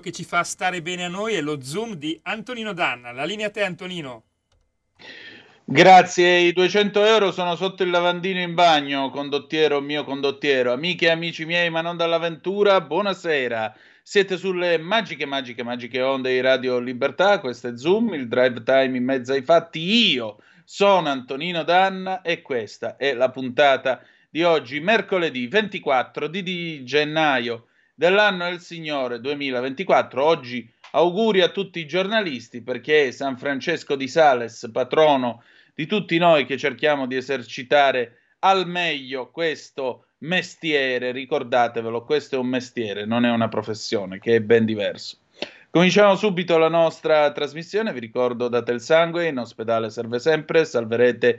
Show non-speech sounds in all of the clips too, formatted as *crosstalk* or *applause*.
Che ci fa stare bene a noi è lo Zoom di Antonino Danna. La linea a te, Antonino. Grazie, i 200 euro sono sotto il lavandino in bagno, condottiero mio condottiero. Amiche e amici miei, ma non dall'avventura, buonasera. Siete sulle magiche, magiche, magiche onde di Radio Libertà. Questo è Zoom, il drive time in mezzo ai fatti. Io sono Antonino Danna e questa è la puntata di oggi, mercoledì 24 di, di gennaio dell'anno del Signore 2024. Oggi auguri a tutti i giornalisti perché San Francesco di Sales, patrono di tutti noi che cerchiamo di esercitare al meglio questo mestiere, ricordatevelo, questo è un mestiere, non è una professione, che è ben diverso. Cominciamo subito la nostra trasmissione, vi ricordo date il sangue, in ospedale serve sempre, salverete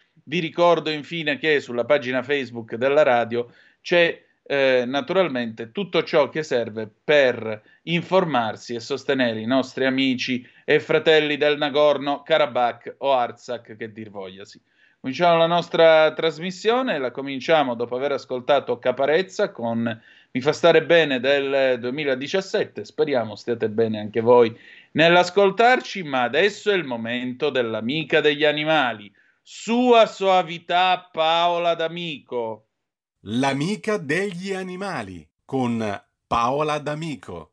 vi ricordo infine che sulla pagina Facebook della radio c'è eh, naturalmente tutto ciò che serve per informarsi e sostenere i nostri amici e fratelli del Nagorno-Karabakh o Artsakh, che dir vogliasi. Cominciamo la nostra trasmissione, la cominciamo dopo aver ascoltato Caparezza con Mi fa stare bene del 2017, speriamo stiate bene anche voi nell'ascoltarci, ma adesso è il momento dell'amica degli animali, sua soavità Paola D'Amico. L'amica degli animali con Paola D'Amico.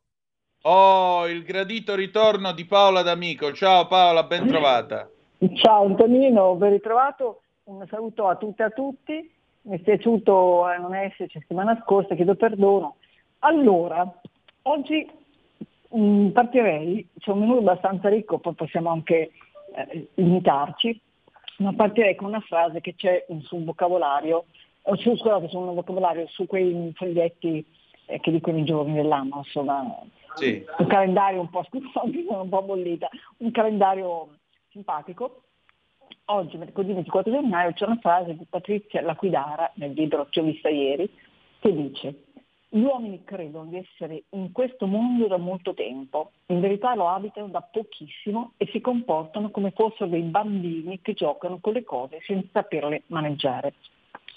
Oh, il gradito ritorno di Paola D'Amico. Ciao Paola, ben trovata. Ciao Antonino, ben ritrovato. Un saluto a tutte e a tutti. Mi è piaciuto eh, non esserci settimana scorsa, chiedo perdono. Allora, oggi mh, mm, partirei, c'è un menù abbastanza ricco, poi possiamo anche eh, limitarci, ma partirei con una frase che c'è sul vocabolario o su, scusate, su un vocabolario, su quei foglietti eh, che dicono i giorni dell'anno, insomma, sì. un calendario un po', scusate, *laughs* sono un po' bollita, un calendario simpatico. Oggi, mercoledì 24 gennaio, c'è una frase di Patrizia Laquidara nel libro che ho vista ieri, che dice gli uomini credono di essere in questo mondo da molto tempo, in verità lo abitano da pochissimo e si comportano come fossero dei bambini che giocano con le cose senza saperle maneggiare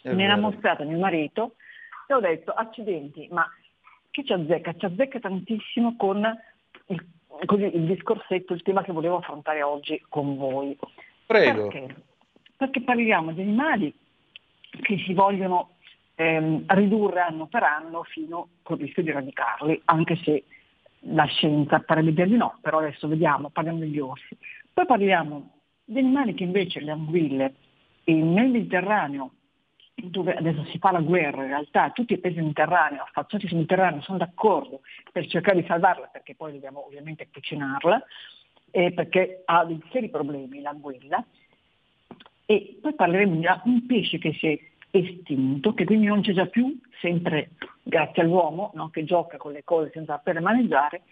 me l'ha mostrato mio marito e ho detto accidenti, ma chi ci azzecca? Ci azzecca tantissimo con il, così, il discorsetto, il tema che volevo affrontare oggi con voi. Prego. Perché? Perché parliamo di animali che si vogliono ehm, ridurre anno per anno fino col rischio di eradicarli, anche se la scienza parebbe dire di no, però adesso vediamo, parliamo degli orsi. Poi parliamo di animali che invece le anguille nel Mediterraneo dove adesso si fa la guerra, in realtà tutti i paesi mediterranei, affacciati sul Mediterraneo, sono d'accordo per cercare di salvarla, perché poi dobbiamo ovviamente cucinarla, e perché ha dei seri problemi l'anguilla. E poi parleremo di un pesce che si è estinto, che quindi non c'è già più, sempre grazie all'uomo no? che gioca con le cose senza saper maneggiare.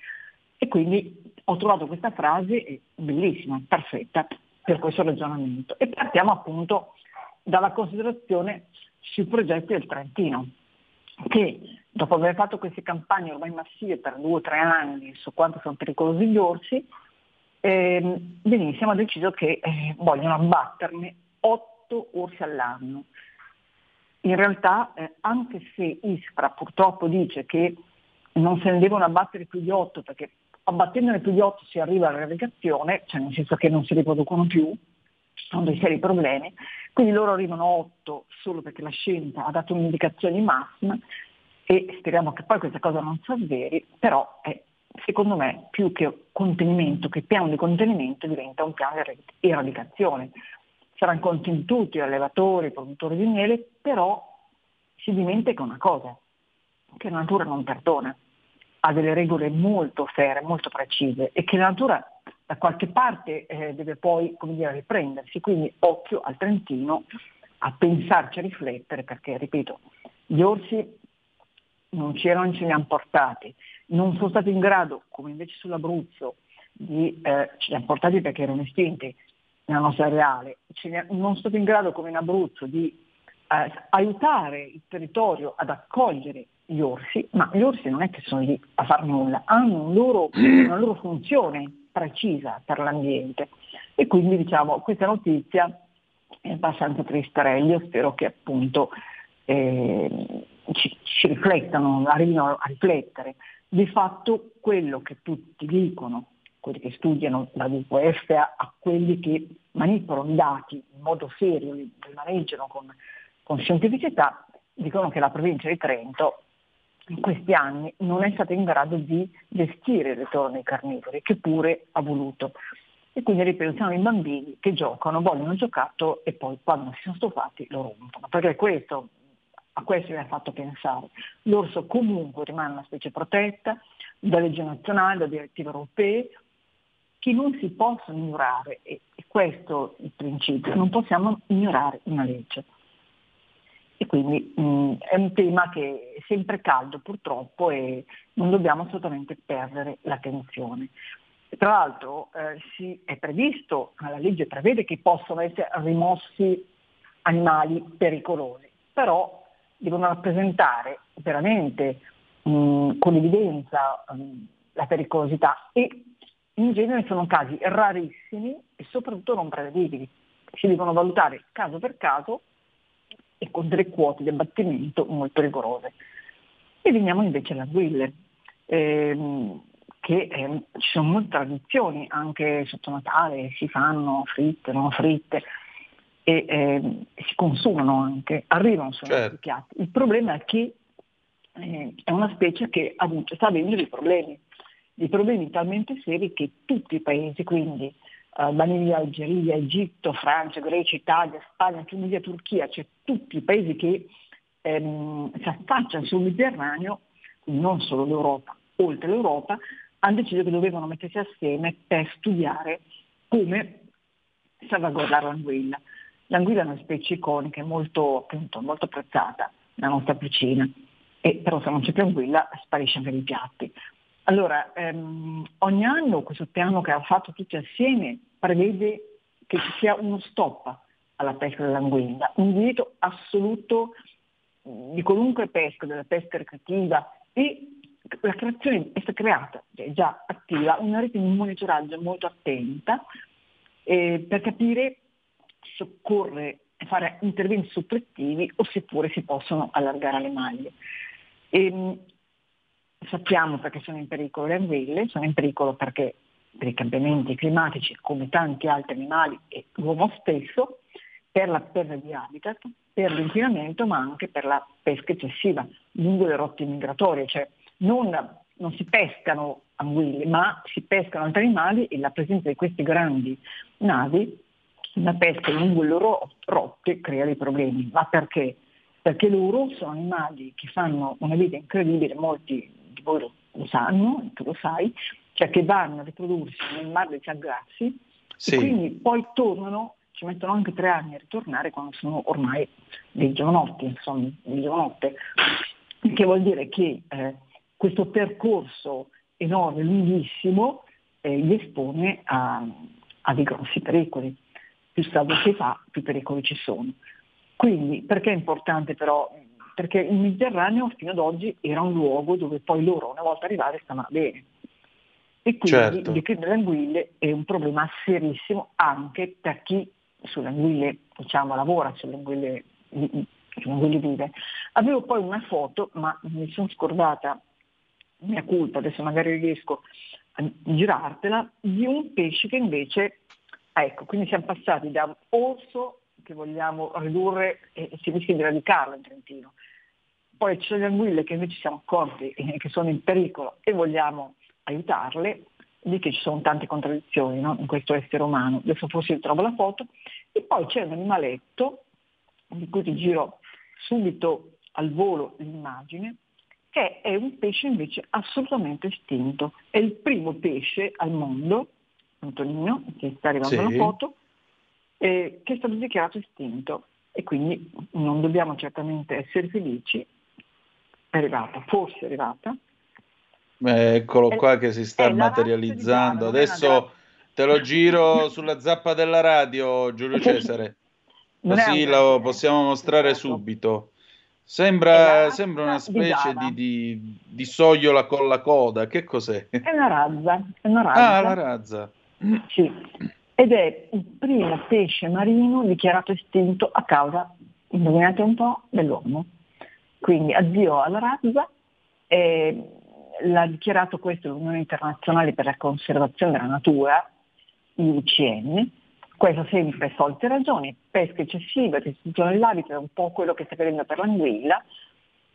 E quindi ho trovato questa frase bellissima, perfetta per questo ragionamento. E partiamo appunto dalla considerazione sui progetti del Trentino, che dopo aver fatto queste campagne ormai massive per due o tre anni su quanto sono pericolosi gli orsi, eh, benissimo ha deciso che eh, vogliono abbatterne otto orsi all'anno. In realtà, eh, anche se ISPRA purtroppo dice che non se ne devono abbattere più di otto, perché abbattendone più di otto si arriva all'eradicazione, cioè nel senso che non si riproducono più, sono dei seri problemi, quindi loro arrivano a 8 solo perché la scienza ha dato un'indicazione massima e speriamo che poi questa cosa non si avveri, però è secondo me più che contenimento, che piano di contenimento diventa un piano di eradicazione. Saranno contenti tutti, allevatori, produttori di miele, però si dimentica una cosa, che la natura non perdona, ha delle regole molto ferre, molto precise e che la natura da qualche parte eh, deve poi dire, riprendersi, quindi occhio al Trentino a pensarci, a riflettere, perché ripeto, gli orsi non c'erano, ce li hanno portati, non sono stati in grado, come invece sull'Abruzzo, di, eh, ce li hanno portati perché erano estinti nella nostra reale, non stati in grado come in Abruzzo di eh, aiutare il territorio ad accogliere gli orsi, ma gli orsi non è che sono lì a fare nulla, hanno un loro, una loro funzione precisa per l'ambiente. E quindi diciamo questa notizia è abbastanza tristarella, io spero che appunto eh, ci, ci riflettano, arrivino a riflettere. Di fatto quello che tutti dicono, quelli che studiano la WWF a quelli che manipolano i dati in modo serio, li, maneggiano con, con scientificità, dicono che la provincia di Trento in questi anni non è stata in grado di gestire il ritorno ai carnivori, che pure ha voluto. E quindi ripensiamo ai bambini che giocano, vogliono il giocattolo e poi quando si sono stufati lo rompono. Perché questo, a questo mi ha fatto pensare. L'orso comunque rimane una specie protetta da legge nazionale, da direttive europee, che non si possono ignorare. E questo è il principio, non possiamo ignorare una legge e quindi mh, mm, è un tema che è sempre caldo purtroppo e non dobbiamo assolutamente perdere l'attenzione. Tra l'altro eh, si è previsto, la legge prevede che possono essere rimossi animali pericolosi, però devono rappresentare veramente mh, mm, con evidenza mh, mm, la pericolosità e in genere sono casi rarissimi e soprattutto non prevedibili. Si devono valutare caso per caso e con delle quote di abbattimento molto rigorose. E veniamo invece alle anguille, ehm, che eh, ci sono molte tradizioni, anche sotto Natale si fanno fritte, non fritte, e eh, si consumano anche, arrivano sui certo. piatti. Il problema è che eh, è una specie che ha sta avendo dei problemi, dei problemi talmente seri che tutti i paesi, quindi Albania, Algeria, Egitto, Francia, Grecia, Italia, Spagna, Tunisia, Turchia, cioè tutti i paesi che ehm, si affacciano sul Mediterraneo, non solo l'Europa, oltre l'Europa, hanno deciso che dovevano mettersi assieme per studiare come salvaguardare l'anguilla. L'anguilla è una specie iconica, molto, appunto, molto apprezzata nella nostra cucina, e, però se non c'è più anguilla sparisce anche nei piatti. Allora, ehm, ogni anno questo piano che hanno fatto tutti assieme prevede che ci sia uno stop alla pesca dell'anguilla, un divieto assoluto di qualunque pesca, della pesca ricreativa e la creazione è stata creata, è già attiva, una rete di monitoraggio molto attenta eh, per capire se occorre fare interventi soppressivi o seppure si possono allargare le maglie. E, ehm, sappiamo perché sono in pericolo le anguille, sono in pericolo perché per i cambiamenti climatici, come tanti altri animali e l'uomo stesso, per la perdita di habitat, per l'inquinamento, ma anche per la pesca eccessiva lungo le rotte migratorie, cioè non, non si pescano anguille, ma si pescano altri animali e la presenza di queste grandi navi, la pesca lungo le loro rotte crea dei problemi. Ma perché? Perché loro sono animali che fanno una vita incredibile, molti di voi lo, sanno, tu lo sai, cioè che vanno a riprodursi nel mare dei Sargassi sì. e quindi poi tornano, ci mettono anche tre anni a ritornare quando sono ormai dei giovanotti, insomma, dei giovanotte, che vuol dire che eh, questo percorso enorme, lunghissimo, eh, li espone a, a dei grossi pericoli. Più strada si fa, più pericoli ci sono. Quindi perché è importante però perché il Mediterraneo fino ad oggi era un luogo dove poi loro una volta arrivati stavano bene. E quindi certo. il delle anguille è un problema serissimo anche per chi sulle anguille diciamo, lavora, sulle anguille, sulle anguille vive. Avevo poi una foto, ma mi sono scordata, mia colpa, adesso magari riesco a girartela, di un pesce che invece, ecco, quindi siamo passati da un orso che vogliamo ridurre e si rischia di radicarlo in Trentino, poi ci sono le anguille che invece siamo accorti che sono in pericolo e vogliamo aiutarle, di che ci sono tante contraddizioni no? in questo essere umano. Adesso forse trovo la foto. E poi c'è un animaletto, di cui ti giro subito al volo l'immagine, che è un pesce invece assolutamente estinto. È il primo pesce al mondo, Antonino, che sta arrivando sì. la foto, eh, che è stato dichiarato estinto. E quindi non dobbiamo certamente essere felici è arrivata, forse è arrivata. Eccolo qua che si sta materializzando. Adesso te lo giro sulla zappa della radio, Giulio *laughs* Cesare. Così lo possiamo mostrare subito. Sembra, sembra una specie di, di, di, sogliola con la coda. Che cos'è? È una razza. È una razza. Ah, la razza. Sì. Ed è il primo pesce marino dichiarato estinto a causa, indovinate un po', dell'uomo. Quindi addio alla razza, eh, l'ha dichiarato questo l'Unione Internazionale per la Conservazione della Natura, IUCN, questo sempre solite ragioni, pesca eccessiva, distruzione dell'habitat, è un po' quello che sta vedendo per l'anguilla,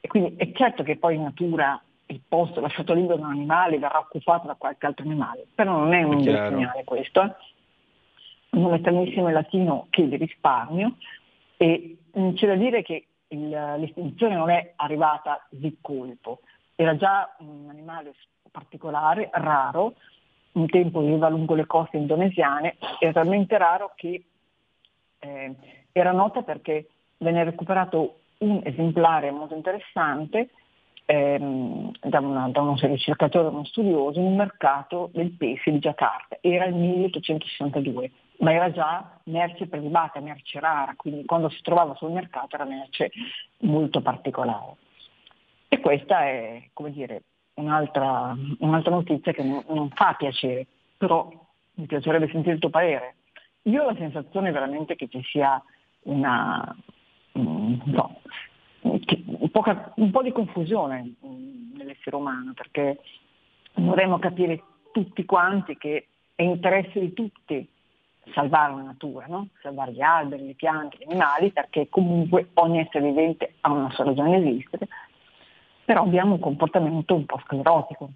e quindi è certo che poi in natura il posto lasciato libero da un animale verrà occupato da qualche altro animale, però non è un bel segnale questo. Eh? Un in latino che di risparmio e c'è da dire che il, l'estinzione non è arrivata di colpo, era già un animale particolare, raro, un tempo viveva lungo le coste indonesiane, era talmente raro che eh, era nota perché venne recuperato un esemplare molto interessante ehm, da, una, da, uno ricercatore, uno studioso, in un mercato del pesce di Giacarta, era il 1862 ma era già merce prelibata, merce rara, quindi quando si trovava sul mercato era merce molto particolare. E questa è, come dire, un'altra, un'altra notizia che non, non, fa piacere, però mi piacerebbe sentire il tuo parere. Io ho la sensazione veramente che ci sia una, mm, no, un, po' di confusione mm, nell'essere umano, perché dovremmo capire tutti quanti che è interesse di tutti salvare la natura, no? salvare gli alberi, le piante, gli animali, perché comunque ogni essere vivente ha una sua ragione di esistere, però abbiamo un comportamento un po' sclerotico.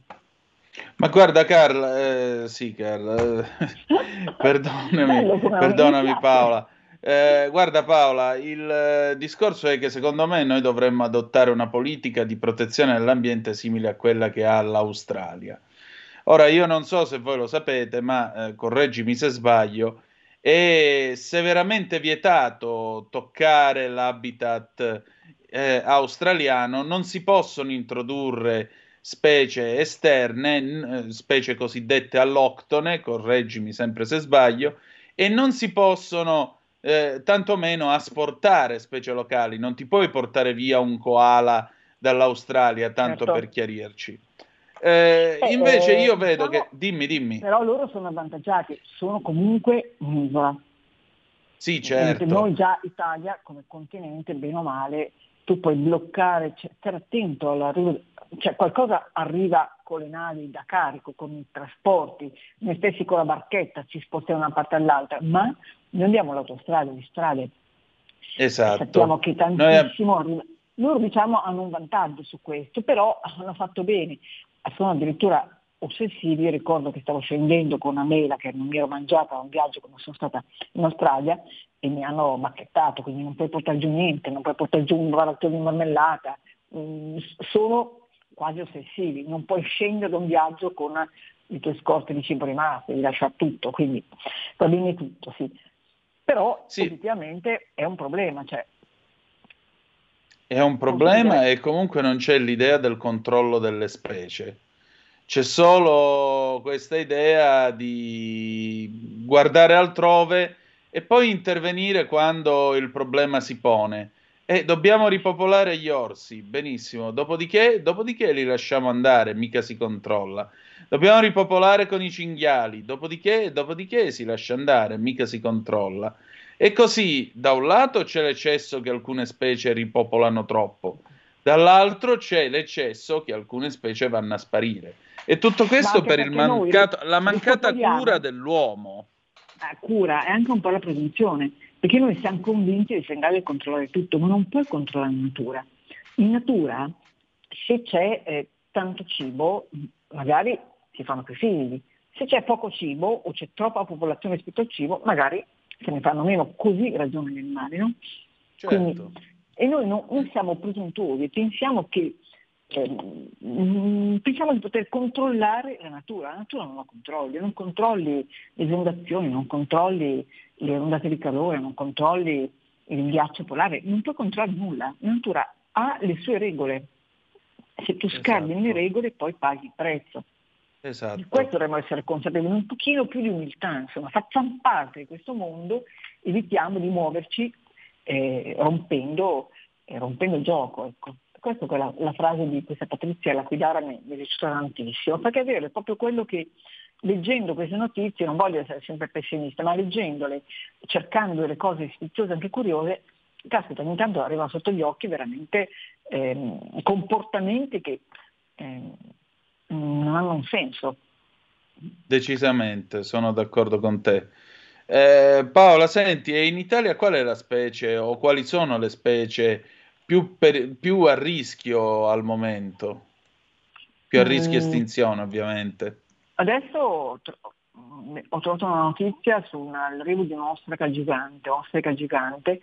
Ma guarda Carla, eh, sì Carla, eh, *laughs* perdonami, *laughs* perdonami Paola. Eh, guarda Paola, il eh, discorso è che secondo me noi dovremmo adottare una politica di protezione dell'ambiente simile a quella che ha l'Australia. Ora, io non so se voi lo sapete, ma eh, correggimi se sbaglio, è severamente vietato toccare l'habitat eh, australiano, non si possono introdurre specie esterne, eh, specie cosiddette alloctone, correggimi sempre se sbaglio, e non si possono eh, tantomeno asportare specie locali, non ti puoi portare via un koala dall'Australia, tanto certo. per chiarirci. Eh, eh, invece io vedo diciamo, che... Dimmi, dimmi. Però loro sono avvantaggiati, sono comunque un'isola. Sì, certo. Noi già Italia, come continente, bene o male, tu puoi bloccare, cioè, stare attento all'arrivo, cioè qualcosa arriva con le navi da carico, con i trasporti, noi stessi con la barchetta ci spostiamo da una parte all'altra, ma noi andiamo all'autostrada, le strade. Esatto. Sappiamo che tantissimo arriva. Loro diciamo hanno un vantaggio su questo, però hanno fatto bene sono addirittura ossessivi, ricordo che stavo scendendo con una mela che non mi ero mangiata a un viaggio quando sono stata in Australia e mi hanno bacchettato, quindi non puoi portare giù niente, non puoi portare giù un barattolo di marmellata, mm, sono quasi ossessivi, non puoi scendere da un viaggio con i tuoi scorte di cibo rimasto, devi lasciare tutto, quindi va bene tutto, sì. Però sì. effettivamente è un problema, cioè, è un problema e comunque non c'è l'idea del controllo delle specie. C'è solo questa idea di guardare altrove e poi intervenire quando il problema si pone. E dobbiamo ripopolare gli orsi, benissimo. Dopodiché, dopodiché li lasciamo andare, mica si controlla. Dobbiamo ripopolare con i cinghiali, dopodiché, dopodiché si lascia andare, mica si controlla. E così, da un lato c'è l'eccesso che alcune specie ripopolano troppo, dall'altro c'è l'eccesso che alcune specie vanno a sparire. E tutto questo per mancato, la mancata cura dell'uomo. La cura è anche un po' la presunzione, perché noi siamo convinti di essere in grado di controllare tutto, ma non puoi controllare la natura. In natura, se c'è eh, tanto cibo, magari si fanno più figli. Se c'è poco cibo o c'è troppa popolazione rispetto al cibo, magari se ne fanno meno, così ragionano gli animali, no? Certo. Quindi, e noi non, non, siamo presuntuosi, pensiamo che eh, pensiamo di poter controllare la natura, la natura non la controlli, non controlli le esondazioni, non controlli le ondate di calore, non controlli il ghiaccio polare, non puoi controllare nulla, la natura ha le sue regole, se tu esatto. scambi le regole poi paghi il prezzo. Esatto. Di questo dovremmo essere consapevoli, un pochino più di umiltà, insomma, facciamo parte di questo mondo, evitiamo di muoverci eh, rompendo, eh, rompendo, il gioco. Ecco. Questa è la, la, frase di questa Patrizia Laquidara mi, mi è piaciuta tantissimo, perché è vero, è proprio quello che leggendo queste notizie, non voglio essere sempre pessimista, ma leggendole, cercando delle cose ispiziose, anche curiose, caspita, ogni tanto arrivano sotto gli occhi veramente eh, comportamenti che eh, non hanno un senso. Decisamente, sono d'accordo con te. Eh, Paola, senti, e in Italia qual è la specie o quali sono le specie più, per, più a rischio al momento? Più a rischio mm. estinzione, ovviamente. Adesso ho trovato una notizia sull'arrivo di un'ostrica gigante, ostrica gigante,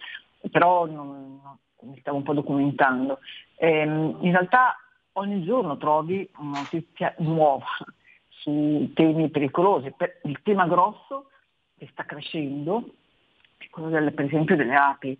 però non, mi stavo un po' documentando. Ehm, in realtà ogni giorno trovi una notizia nuova su temi pericolosi. Il tema grosso che sta crescendo è quello delle, per esempio delle api,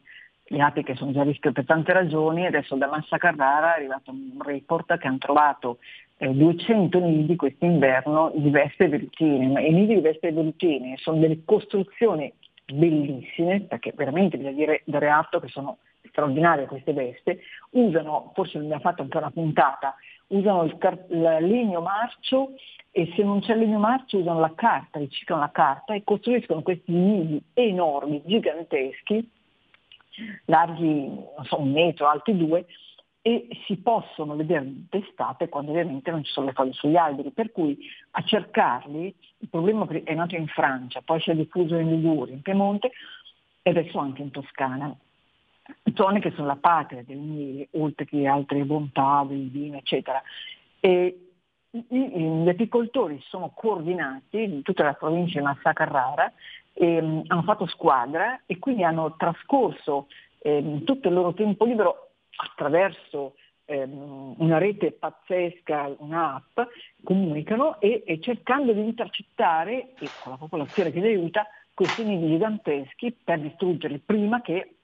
le api che sono già a rischio per tante ragioni, adesso da Massa Carrara è arrivato un report che hanno trovato eh, 200 nidi quest'inverno di vespe velutine, i nidi di vespe velutine sono delle costruzioni bellissime, perché veramente bisogna dire dare atto che sono straordinarie queste veste, usano, forse non abbiamo fatto anche una puntata, usano il, car- il legno marcio e se non c'è il legno marcio usano la carta, riciclano la carta e costruiscono questi nidi enormi, giganteschi, larghi non so, un metro, alti due, e si possono vedere d'estate quando ovviamente non ci sono le foglie sugli alberi, per cui a cercarli, il problema è nato in Francia, poi si è diffuso in Liguria, in Piemonte e adesso anche in Toscana, zone che sono la patria del miele, oltre che altre bontà, del vino, eccetera. E gli apicoltori sono coordinati in tutta la provincia di Massa Carrara, um, hanno fatto squadra e quindi hanno trascorso eh, tutto il loro tempo libero attraverso ehm, una rete pazzesca, un'app, comunicano e, e, cercando di intercettare, e con la popolazione che li aiuta, questi nidi giganteschi per distruggerli prima che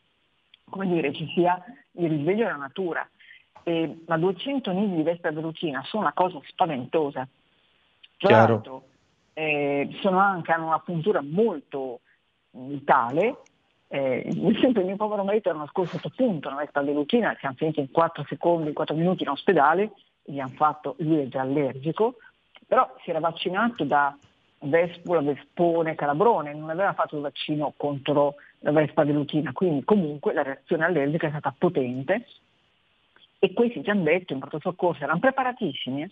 come dire, ci sia il risveglio della natura. E, ma 200 nidi di vespa vellutina sono una cosa spaventosa. Tra l'altro eh, sono anche, hanno una puntura molto vitale eh, sempre il mio povero marito era nascosto sotto punto, una vespa vellutina, siamo finiti in 4 secondi, in 4 minuti in ospedale, gli hanno fatto, lui è già allergico, però si era vaccinato da Vespula, Vespone, Calabrone, non aveva fatto il vaccino contro la vespa vellutina, quindi comunque la reazione allergica è stata potente e questi ci hanno detto in pronto soccorso, erano preparatissimi, eh?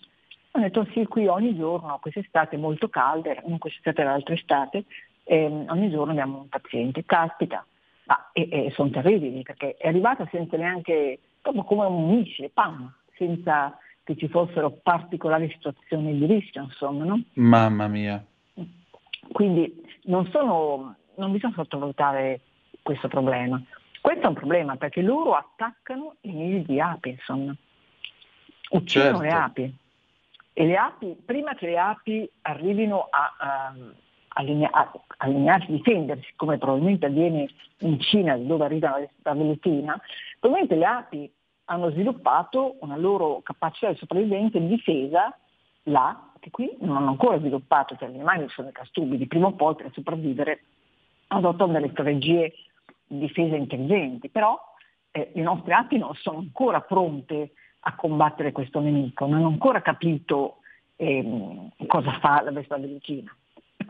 hanno detto sì, qui ogni giorno, quest'estate molto calda, non quest'estate l'altra estate, ehm, ogni giorno abbiamo un paziente, caspita, ma e, e sono terribili perché è arrivata senza neanche, proprio come un missile, pam, senza che ci fossero particolari situazioni di rischio, insomma, no? Mamma mia. Quindi non, sono, non bisogna sottovalutare questo problema. Questo è un problema perché loro attaccano i nidi di api, insomma. Uccidono certo. le api. E le api, prima che le api arrivino a, a allinearsi, difendersi, come probabilmente avviene in Cina dove arriva la vellutina, probabilmente le api hanno sviluppato una loro capacità di sopravvivenza e di difesa là, che qui non hanno ancora sviluppato, cioè gli animali sono i castubidi, prima o poi per sopravvivere adottano delle strategie di difesa intelligenti, però eh, le nostre api non sono ancora pronte a combattere questo nemico, non hanno ancora capito eh, cosa fa la vespa vellutina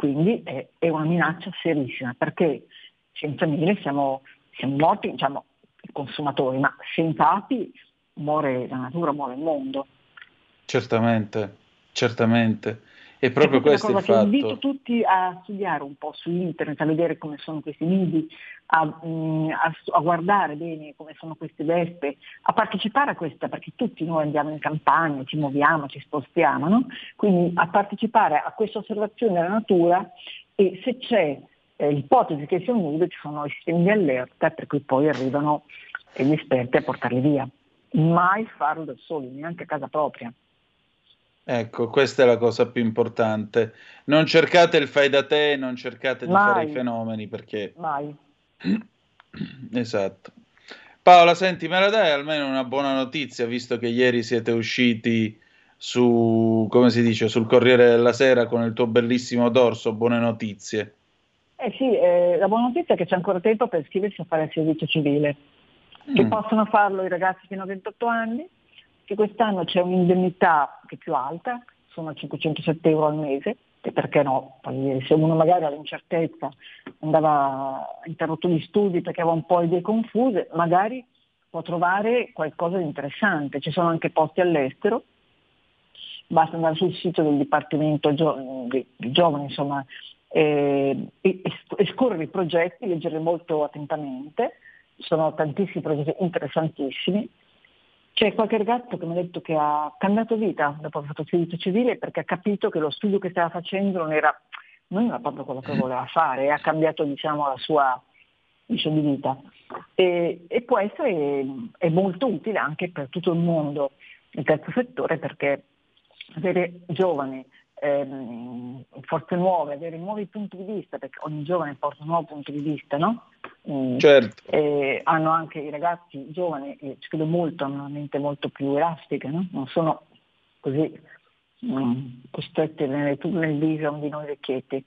quindi è, è, una minaccia serissima perché senza miele siamo, siamo morti, diciamo, consumatori, ma senza api muore la natura, muore il mondo. Certamente, certamente. E proprio questo è il fatto. Invito tutti a studiare un po' su internet, a vedere come sono questi nidi, a, mm, a, a, guardare bene come sono queste vespe, a partecipare a questa, perché tutti noi andiamo in campagna, ci muoviamo, ci spostiamo, no? quindi a partecipare a questa osservazione della natura e se c'è eh, l'ipotesi che sia un nudo ci sono i sistemi di allerta per cui poi arrivano gli esperti a portarli via. Mai farlo da soli, neanche a casa propria. Ecco, questa è la cosa più importante. Non cercate il fai da te, non cercate di Mai. fare i fenomeni perché... Mai. *clears throat* Esatto. Paola, senti, me la dai almeno una buona notizia, visto che ieri siete usciti su, come si dice, sul Corriere della Sera con il tuo bellissimo dorso, buone notizie. Eh sì, eh, la buona notizia è che c'è ancora tempo per iscriversi a fare il servizio civile, che mm. possono farlo i ragazzi fino a 28 anni, che quest'anno c'è un'indennità che è più alta, sono 507 euro al mese, e perché no? Se uno magari ha l'incertezza, andava interrotto gli studi perché aveva un po' idee confuse, magari può trovare qualcosa di interessante. Ci sono anche posti all'estero, basta andare sul sito del Dipartimento Gio- di, di Giovani, insomma, e, e, e scorrere i progetti, leggere molto attentamente. Sono tantissimi progetti interessantissimi c'è qualche ragazzo che mi ha detto che ha cambiato vita dopo aver fatto il servizio civile perché ha capito che lo studio che stava facendo non era, non era proprio quello che voleva *laughs* fare e ha cambiato diciamo, la sua diciamo, di vita. E, e, può essere è molto utile anche per tutto il mondo il terzo settore perché avere giovani ehm, forze nuove, avere nuovi punti di vista, perché ogni giovane porta un nuovo punto di vista, no? Mm. Certo. E hanno anche i ragazzi giovani, che ci credo molto, hanno una mente molto più elastica, no? non sono così mm, costretti nelle tunnel vision di noi vecchietti,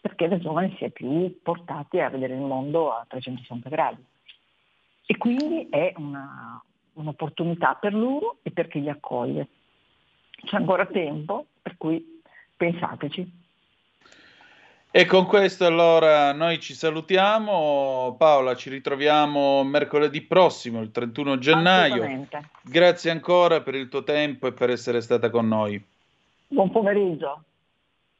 perché da giovani si è più portati a vedere il mondo a 360 gradi. E quindi è una, un'opportunità per loro e per chi li accoglie. C'è ancora tempo, per cui pensateci. E con questo allora noi ci salutiamo. Paola, ci ritroviamo mercoledì prossimo, il 31 gennaio. Grazie ancora per il tuo tempo e per essere stata con noi. Buon pomeriggio.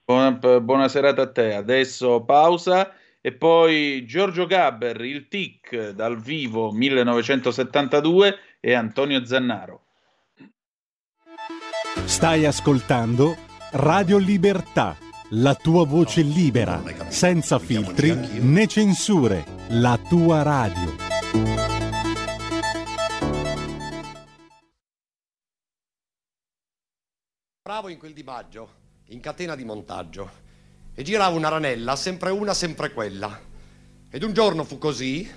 Buona, buona serata a te. Adesso pausa e poi Giorgio Gabber, il TIC dal vivo 1972 e Antonio Zannaro. Stai ascoltando Radio Libertà la tua voce libera, senza filtri né censure, la tua radio. Bravo in quel di maggio, in catena di montaggio, e girava una ranella, sempre una, sempre quella. Ed un giorno fu così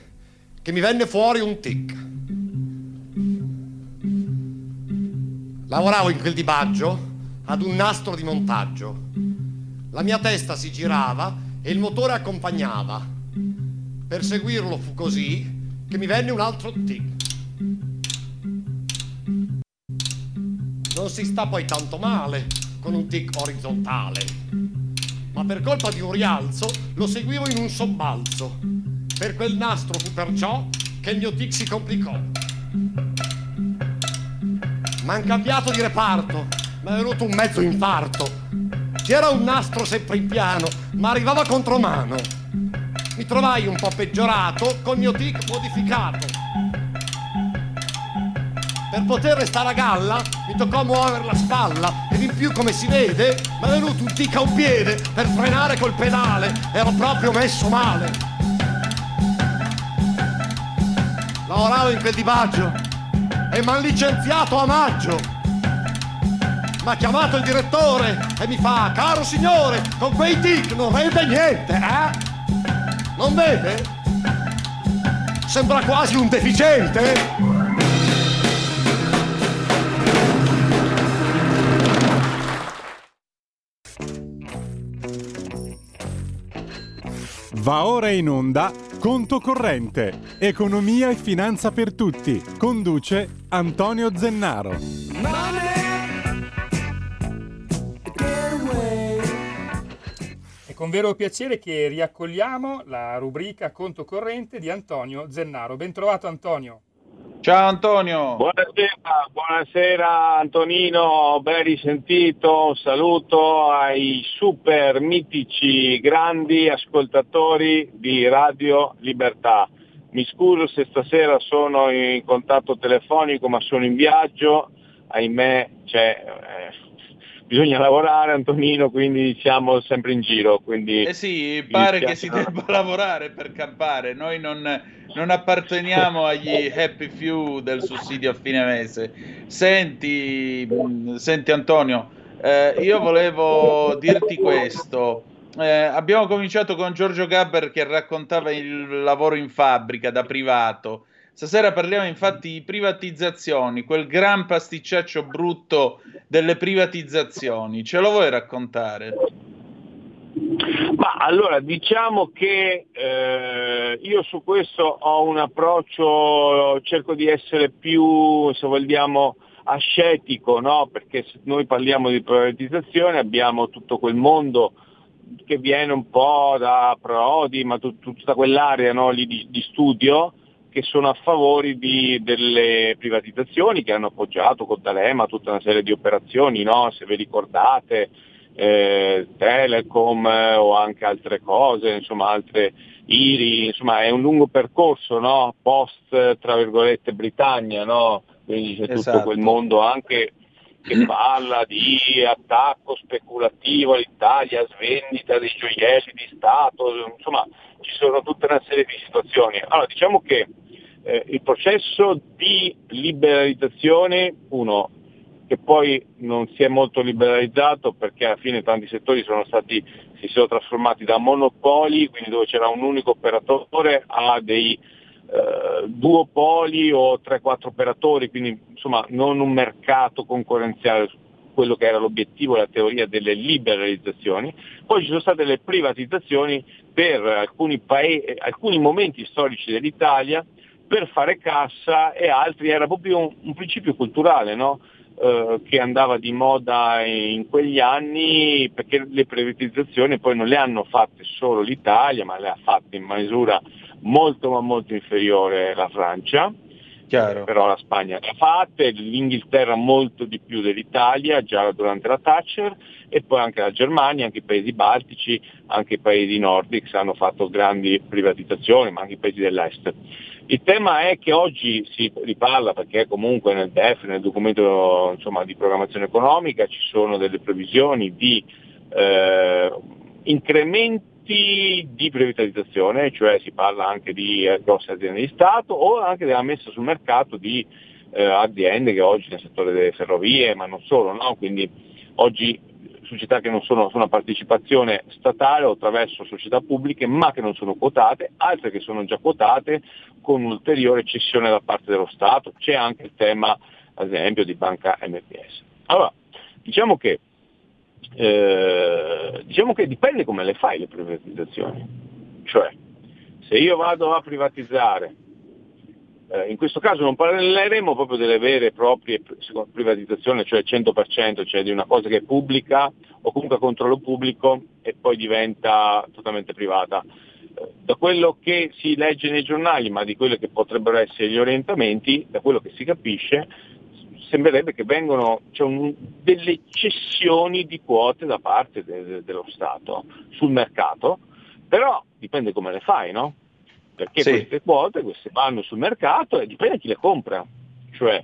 che mi venne fuori un tic. Lavoravo in quel di maggio ad un nastro di montaggio la mia testa si girava e il motore accompagnava. Per seguirlo fu così che mi venne un altro tic. Non si sta poi tanto male con un tic orizzontale, ma per colpa di un rialzo lo seguivo in un sobbalzo. Per quel nastro fu perciò che il mio tic si complicò. M'han cambiato di reparto, mi è venuto un mezzo infarto c'era un nastro sempre in piano, ma arrivava contromano. Mi trovai un po' peggiorato col mio tic modificato. Per poter restare a galla mi toccò muovere la spalla ed in più come si vede mi è venuto un tic a un piede per frenare col pedale, ero proprio messo male. Lavoravo in quel divaggio e mi hanno licenziato a maggio mi ha chiamato il direttore e mi fa, caro signore, con quei tic non vede niente, eh? Non vede? Sembra quasi un deficiente. Va ora in onda Conto Corrente, Economia e Finanza per Tutti. Conduce Antonio Zennaro. Money! Con vero piacere che riaccogliamo la rubrica Conto Corrente di Antonio Zennaro. Ben trovato Antonio. Ciao Antonio. Buonasera, buonasera Antonino, ben risentito, saluto ai super mitici grandi ascoltatori di Radio Libertà. Mi scuso se stasera sono in contatto telefonico ma sono in viaggio, ahimè c'è eh, bisogna lavorare Antonino, quindi siamo sempre in giro. Quindi eh sì, pare che si debba lavorare per campare, noi non, non apparteniamo agli *laughs* happy few del sussidio a fine mese. Senti, senti Antonio, eh, io volevo dirti questo. Eh, abbiamo cominciato con Giorgio Gabber che raccontava il lavoro in fabbrica da privato Stasera parliamo infatti di privatizzazioni, quel gran pasticciaccio brutto delle privatizzazioni. Ce lo vuoi raccontare? Ma allora diciamo che eh, io su questo ho un approccio, cerco di essere più, se vogliamo, ascetico, no? perché se noi parliamo di privatizzazione abbiamo tutto quel mondo che viene un po' da Prodi, ma tut- tutta quell'area no? di, di studio che sono a favore di, delle privatizzazioni, che hanno appoggiato con D'Alema tutta una serie di operazioni, no? se vi ricordate, eh, Telecom eh, o anche altre cose, insomma altre IRI, insomma è un lungo percorso no? post, tra virgolette, Britannia, no? quindi c'è esatto. tutto quel mondo anche che *clears throat* parla di attacco speculativo all'Italia, svendita dei gioielli di Stato, insomma ci sono tutta una serie di situazioni. Allora diciamo che eh, il processo di liberalizzazione, uno, che poi non si è molto liberalizzato perché alla fine tanti settori sono stati, si sono trasformati da monopoli, quindi dove c'era un unico operatore, a dei eh, duopoli o 3-4 operatori, quindi insomma non un mercato concorrenziale quello che era l'obiettivo, la teoria delle liberalizzazioni, poi ci sono state le privatizzazioni per alcuni, paesi, alcuni momenti storici dell'Italia per fare cassa e altri era proprio un, un principio culturale, no? eh, che andava di moda in quegli anni perché le privatizzazioni poi non le hanno fatte solo l'Italia ma le ha fatte in misura molto ma molto inferiore la Francia Chiaro. però la Spagna le ha fatte, l'Inghilterra molto di più dell'Italia già durante la Thatcher e poi anche la Germania, anche i paesi baltici, anche i paesi nordics hanno fatto grandi privatizzazioni, ma anche i paesi dell'est. Il tema è che oggi si riparla perché comunque nel DEF, nel documento insomma, di programmazione economica, ci sono delle previsioni di eh, incrementi di privatizzazione, cioè si parla anche di eh, grosse aziende di Stato o anche della messa sul mercato di eh, aziende che oggi nel settore delle ferrovie, ma non solo, no? quindi oggi società che non sono su una partecipazione statale o attraverso società pubbliche ma che non sono quotate, altre che sono già quotate con un'ulteriore cessione da parte dello Stato. C'è anche il tema, ad esempio, di banca MPS. Allora, diciamo che, eh, diciamo che dipende come le fai le privatizzazioni. Cioè, se io vado a privatizzare eh, in questo caso non parleremo proprio delle vere e proprie privatizzazioni, cioè 100%, cioè di una cosa che è pubblica o comunque a controllo pubblico e poi diventa totalmente privata. Eh, da quello che si legge nei giornali, ma di quello che potrebbero essere gli orientamenti, da quello che si capisce, sembrerebbe che vengono cioè un, delle cessioni di quote da parte de, de, dello Stato sul mercato, però dipende come le fai, no? Perché sì. queste quote queste vanno sul mercato e dipende chi le compra. Cioè,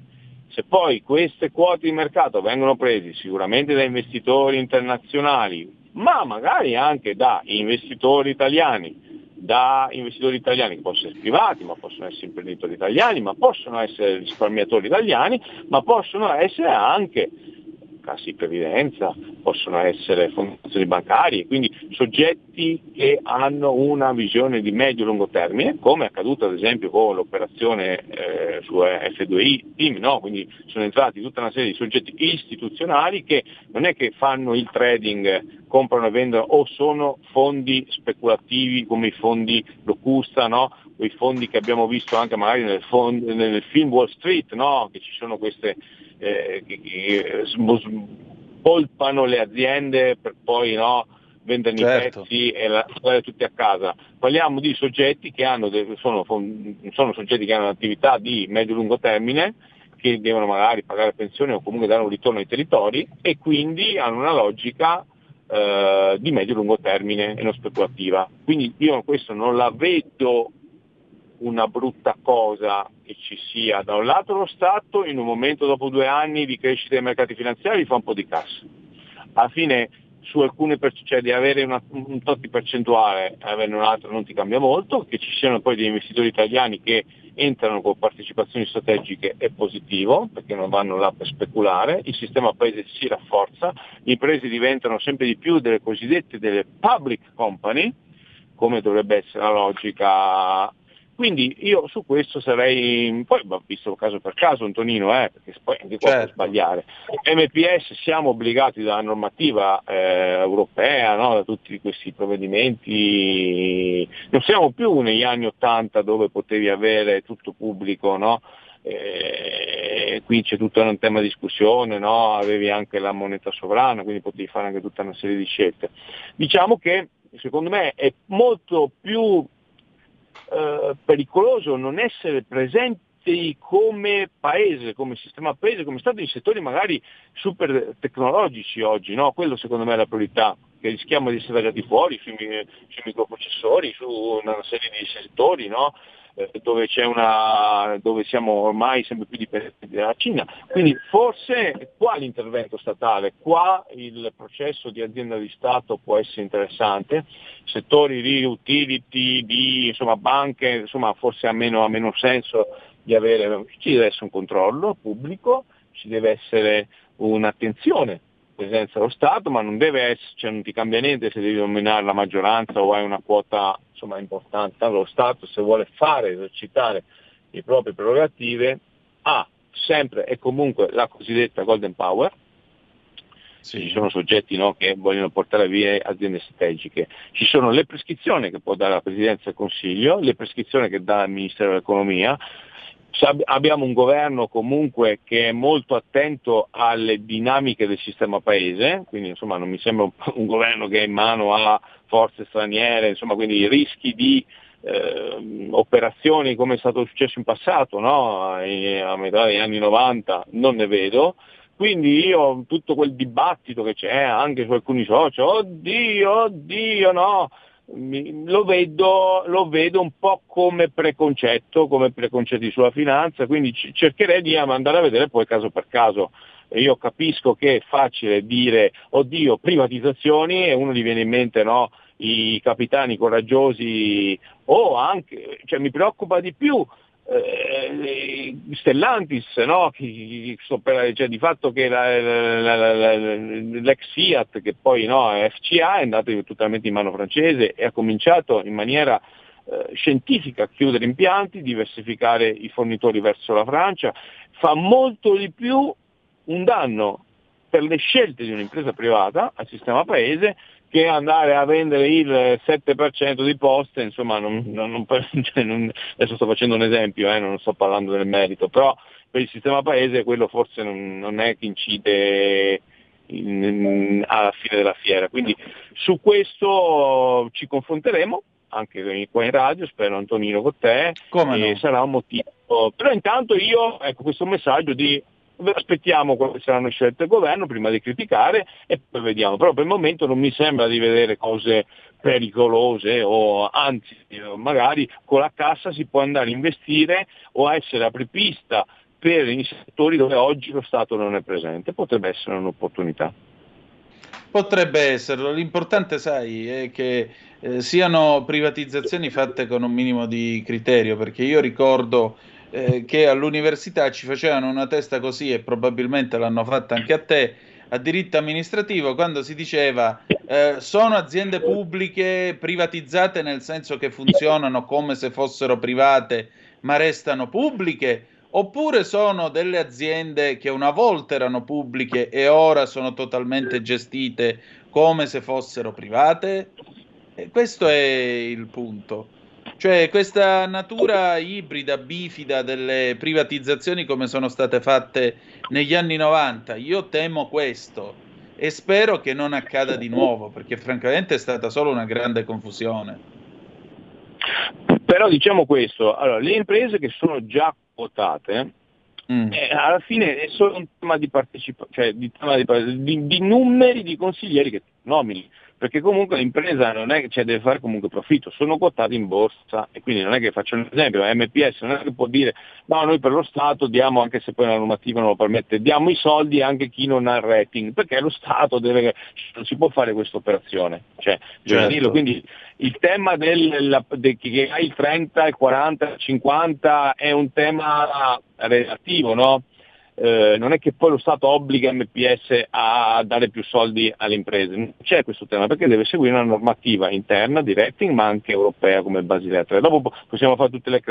se poi queste quote di mercato vengono prese sicuramente da investitori internazionali, ma magari anche da investitori italiani, da investitori italiani che possono essere privati, ma possono essere imprenditori italiani, ma possono essere risparmiatori italiani, ma possono essere anche cassi di previdenza, possono essere fondazioni bancarie, quindi soggetti che hanno una visione di medio-lungo termine, come è accaduto ad esempio con l'operazione eh, su F2I, TIM, no? quindi sono entrati tutta una serie di soggetti istituzionali che non è che fanno il trading, comprano e vendono o sono fondi speculativi come i fondi Locusta, no? quei fondi che abbiamo visto anche magari nel, fond- nel film Wall Street, no? che ci sono queste eh, che, che spolpano le aziende per poi no, vendere certo. i pezzi e lasciare tutti a casa. Parliamo di soggetti che hanno, sono, sono soggetti che hanno un'attività di medio-lungo termine, che devono magari pagare pensione o comunque dare un ritorno ai territori e quindi hanno una logica eh, di medio-lungo termine e non speculativa. Quindi io questo non la vedo una brutta cosa che ci sia da un lato lo Stato in un momento dopo due anni di crescita dei mercati finanziari fa un po' di cassa. Alla fine su alcune cioè di avere una, un tot di percentuale e averne un altro non ti cambia molto, che ci siano poi degli investitori italiani che entrano con partecipazioni strategiche è positivo perché non vanno là per speculare, il sistema paese si rafforza, le imprese diventano sempre di più delle cosiddette delle public company, come dovrebbe essere la logica quindi io su questo sarei, poi visto caso per caso Antonino, eh, perché poi anche qua certo. può sbagliare. MPS siamo obbligati dalla normativa eh, europea, no? da tutti questi provvedimenti, non siamo più negli anni Ottanta dove potevi avere tutto pubblico, no? Eh, qui c'è tutto un tema di discussione, no? avevi anche la moneta sovrana, quindi potevi fare anche tutta una serie di scelte. Diciamo che secondo me è molto più eh, pericoloso non essere presenti come paese, come sistema paese, come Stato in settori magari super tecnologici oggi, no? quello secondo me è la priorità, che rischiamo di essere tagliati fuori sui, microprocessori, su una serie di settori, no? Eh, dove, una, dove, siamo ormai sempre più dipendenti dalla Cina. Quindi forse qua l'intervento statale, qua il processo di azienda di Stato può essere interessante, settori di utility, di insomma, banche, insomma, forse ha meno, ha meno senso di avere, ci deve essere un controllo pubblico, ci deve essere un'attenzione presenza dello Stato, ma non deve essere, cioè non ti cambia niente se devi dominare la maggioranza o hai una quota insomma, importante. Lo Stato se vuole fare, esercitare le proprie prerogative, ha sempre e comunque la cosiddetta golden power, sì. ci sono soggetti no, che vogliono portare via aziende strategiche, ci sono le prescrizioni che può dare la Presidenza del Consiglio, le prescrizioni che dà il Ministero dell'Economia, abbiamo un governo comunque che è molto attento alle dinamiche del sistema paese, quindi insomma non mi sembra un, governo che è in mano a forze straniere, insomma quindi rischi di eh, operazioni come è stato successo in passato, no? a metà degli anni 90 non ne vedo, quindi io tutto quel dibattito che c'è anche su alcuni social, oddio, oddio no, lo vedo, lo vedo, un po' come preconcetto, come preconcetti sulla finanza, quindi cercherei di andare a vedere poi caso per caso. Io capisco che è facile dire oddio privatizzazioni e uno gli viene in mente no, i capitani coraggiosi o anche, cioè mi preoccupa di più eh, Stellantis, no? cioè, di fatto che la, la, la, l'ex Fiat, che poi no, FCA, è andato totalmente in mano francese e ha cominciato in maniera eh, scientifica a chiudere impianti, diversificare i fornitori verso la Francia, fa molto di più un danno per le scelte di un'impresa privata al sistema paese che andare a vendere il 7% di poste, insomma, non, non, *laughs* cioè non, adesso sto facendo un esempio, eh, non sto parlando del merito, però per il sistema paese quello forse non, è che incide in, in, alla fine della fiera. Quindi su questo ci confronteremo anche qua in radio, spero Antonino con te, Come e no? sarà un motivo. Però intanto io, ecco questo messaggio di aspettiamo quali saranno scelte del governo prima di criticare e poi vediamo. Però per il momento non mi sembra di vedere cose pericolose o anzi magari con la cassa si può andare a investire o a essere apripista per i settori dove oggi lo Stato non è presente. Potrebbe essere un'opportunità. Potrebbe esserlo, l'importante sai è che eh, siano privatizzazioni fatte con un minimo di criterio, perché io ricordo eh, che all'università ci facevano una testa così e probabilmente l'hanno fatta anche a te, a diritto amministrativo, quando si diceva eh, sono aziende pubbliche privatizzate nel senso che funzionano come se fossero private ma restano pubbliche, oppure sono delle aziende che una volta erano pubbliche e ora sono totalmente gestite come se fossero private? E questo è il punto. Cioè, questa natura ibrida, bifida delle privatizzazioni come sono state fatte negli anni 90, io temo questo e spero che non accada di nuovo, perché francamente è stata solo una grande confusione. Però diciamo questo, allora, le imprese che sono già quotate, Mm. Eh, alla fine è solo un tema di partecipazione, cioè di, di, di, di, numeri di consiglieri che nomini perché comunque l'impresa non è che cioè, deve fare comunque profitto, sono quotati in borsa e quindi non è che faccio un esempio, MPS non è che può dire no, noi per lo Stato diamo, anche se poi la normativa non lo permette, diamo i soldi anche a chi non ha il rating, perché lo Stato deve, non si può fare questa operazione, cioè, certo. quindi il tema del, de, che hai il 30, il 40, il 50 è un tema relativo, no? Eh, non è che poi lo Stato obbliga MPS a dare più soldi alle imprese, non c'è questo tema perché deve seguire una normativa interna di rating ma anche europea come Basilea 3. Dopo possiamo fare tutte le,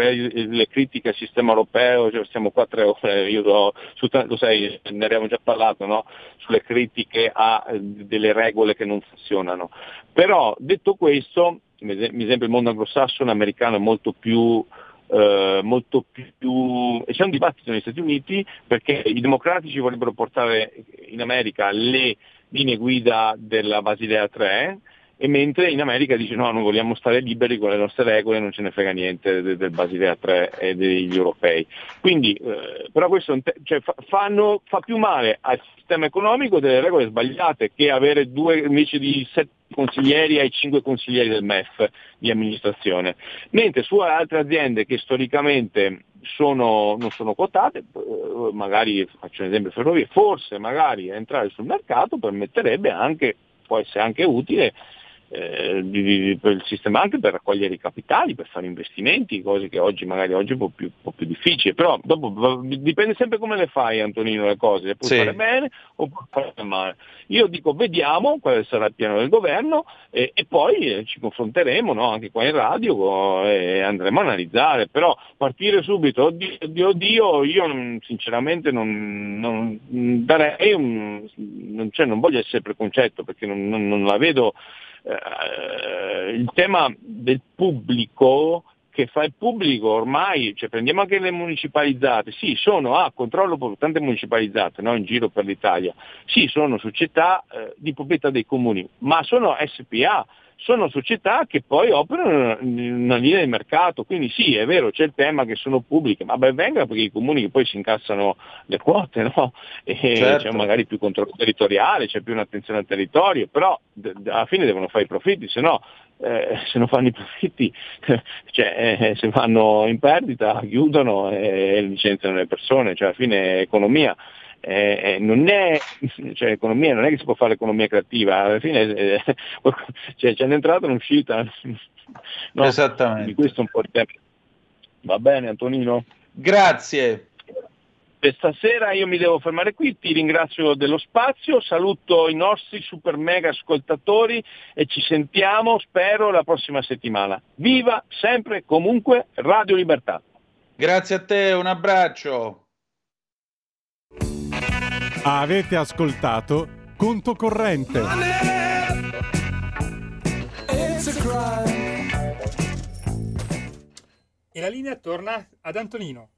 le critiche al sistema europeo, cioè stiamo qua tre ore, io do, su, lo sai, ne abbiamo già parlato, no? sulle critiche a delle regole che non funzionano. Però detto questo, mi sembra il mondo anglosassone americano è molto più eh, molto più... c'è un dibattito negli Stati Uniti perché i democratici vorrebbero portare in America le linee guida della Basilea 3 e mentre in America dice no, noi vogliamo stare liberi con le nostre regole, non ce ne frega niente del, del Basilea 3 e degli europei. Quindi, eh, però questo cioè, fa, fanno, fa più male al sistema economico delle regole sbagliate che avere due invece di sette consiglieri ai cinque consiglieri del MEF di amministrazione. Mentre su altre aziende che storicamente sono, non sono quotate, eh, magari faccio un esempio ferrovie, forse magari entrare sul mercato permetterebbe anche, può essere anche utile eh, di, di, per il sistema anche per raccogliere i capitali, per fare investimenti, cose che oggi magari oggi è un po' più, un po più difficile, però dopo dipende sempre come le fai Antonino le cose, le puoi sì. fare bene o puoi fare male. Io dico vediamo quale sarà il piano del governo e, e poi eh, ci confronteremo no? anche qua in radio e andremo a analizzare, però partire subito, oddio, oddio, oddio io sinceramente non, non darei un, non, cioè, non voglio essere preconcetto perché non, non, non la vedo eh, il tema del pubblico che fa il pubblico ormai, cioè prendiamo anche le municipalizzate, sì, sono a controllo per tante municipalizzate no, in giro per l'Italia, sì, sono società eh, di proprietà dei comuni, ma sono SPA, sono società che poi operano in una linea di mercato, quindi sì, è vero, c'è il tema che sono pubbliche, ma ben venga perché i comuni che poi si incassano le quote, no? e certo. c'è magari più controllo territoriale, c'è più un'attenzione al territorio, però d- alla fine devono fare i profitti, se no eh, se non fanno i profitti, *laughs* cioè, eh, se vanno in perdita chiudono e licenziano le persone, cioè alla fine è economia. Eh, eh, non è, *laughs* cioè, economia, non è che si può fare l'economia creativa, alla fine eh, *laughs* cioè, c'è un'entrata e un'uscita. *laughs* No, Esattamente. Di questo un po' di tempo. Va bene Antonino? Grazie. Per stasera io mi devo fermare qui, ti ringrazio dello spazio, saluto i nostri super mega ascoltatori e ci sentiamo, spero, la prossima settimana. Viva sempre comunque Radio Libertà. Grazie a te, un abbraccio. Avete ascoltato Conto Corrente. E la linea torna ad Antonino.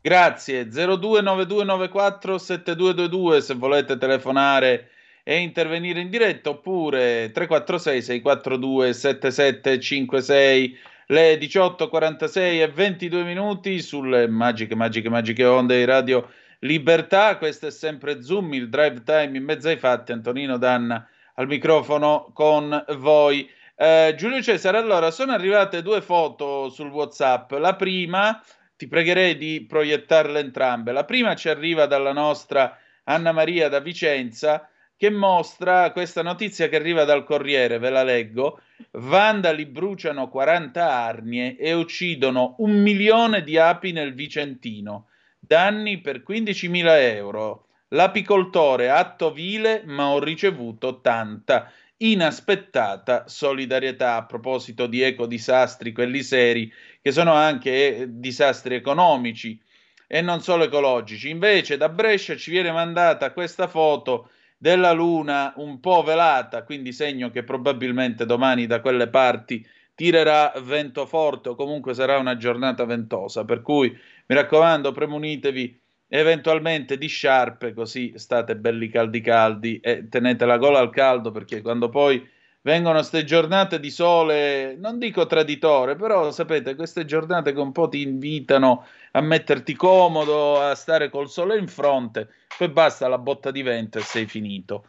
Grazie. 0292947222 se volete telefonare e intervenire in diretta oppure 346 642 7756 le 18.46 e 22 minuti sulle magiche, magiche, magiche onde di Radio Libertà. Questo è sempre Zoom, il drive time in mezzo ai fatti. Antonino Danna al microfono con voi. Eh, Giulio Cesare, allora sono arrivate due foto sul WhatsApp. La prima ti pregherei di proiettarle entrambe. La prima ci arriva dalla nostra Anna Maria da Vicenza che mostra questa notizia che arriva dal Corriere, ve la leggo. Vandali bruciano 40 arnie e uccidono un milione di api nel Vicentino. Danni per 15.000 euro. L'apicoltore atto vile, ma ho ricevuto tanta inaspettata solidarietà a proposito di ecodisastri, quelli seri, che sono anche eh, disastri economici e non solo ecologici. Invece da Brescia ci viene mandata questa foto della luna un po' velata, quindi segno che probabilmente domani da quelle parti tirerà vento forte o comunque sarà una giornata ventosa, per cui mi raccomando, premunitevi eventualmente di sciarpe, così state belli caldi caldi e tenete la gola al caldo perché quando poi vengono queste giornate di sole, non dico traditore, però sapete, queste giornate che un po' ti invitano a metterti comodo, a stare col sole in fronte, poi basta la botta di vento e sei finito.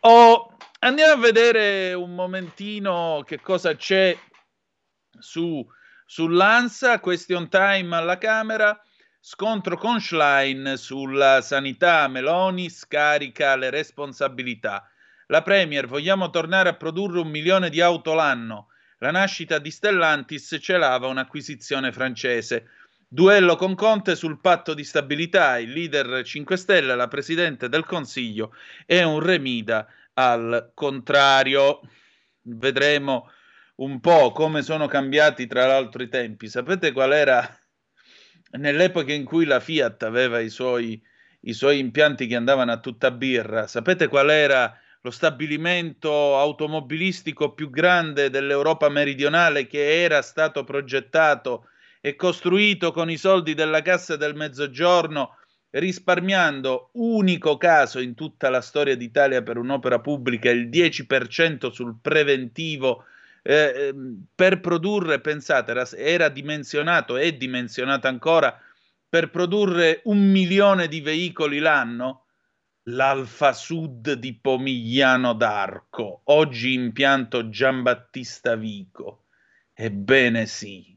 Oh, andiamo a vedere un momentino che cosa c'è su, sull'ANSA, question time alla Camera. Scontro con Schlein sulla sanità, Meloni scarica le responsabilità. La Premier, vogliamo tornare a produrre un milione di auto l'anno. La nascita di Stellantis celava un'acquisizione francese. Duello con Conte sul patto di stabilità. Il leader 5 Stelle, la Presidente del Consiglio, è un remida al contrario. Vedremo un po' come sono cambiati tra l'altro i tempi. Sapete qual era nell'epoca in cui la Fiat aveva i suoi, i suoi impianti che andavano a tutta birra, sapete qual era lo stabilimento automobilistico più grande dell'Europa meridionale che era stato progettato e costruito con i soldi della Cassa del Mezzogiorno, risparmiando unico caso in tutta la storia d'Italia per un'opera pubblica il 10% sul preventivo eh, ehm, per produrre, pensate, era, era dimensionato, è dimensionato ancora per produrre un milione di veicoli l'anno, l'Alfa Sud di Pomigliano d'Arco, oggi impianto Giambattista Vico. Ebbene sì.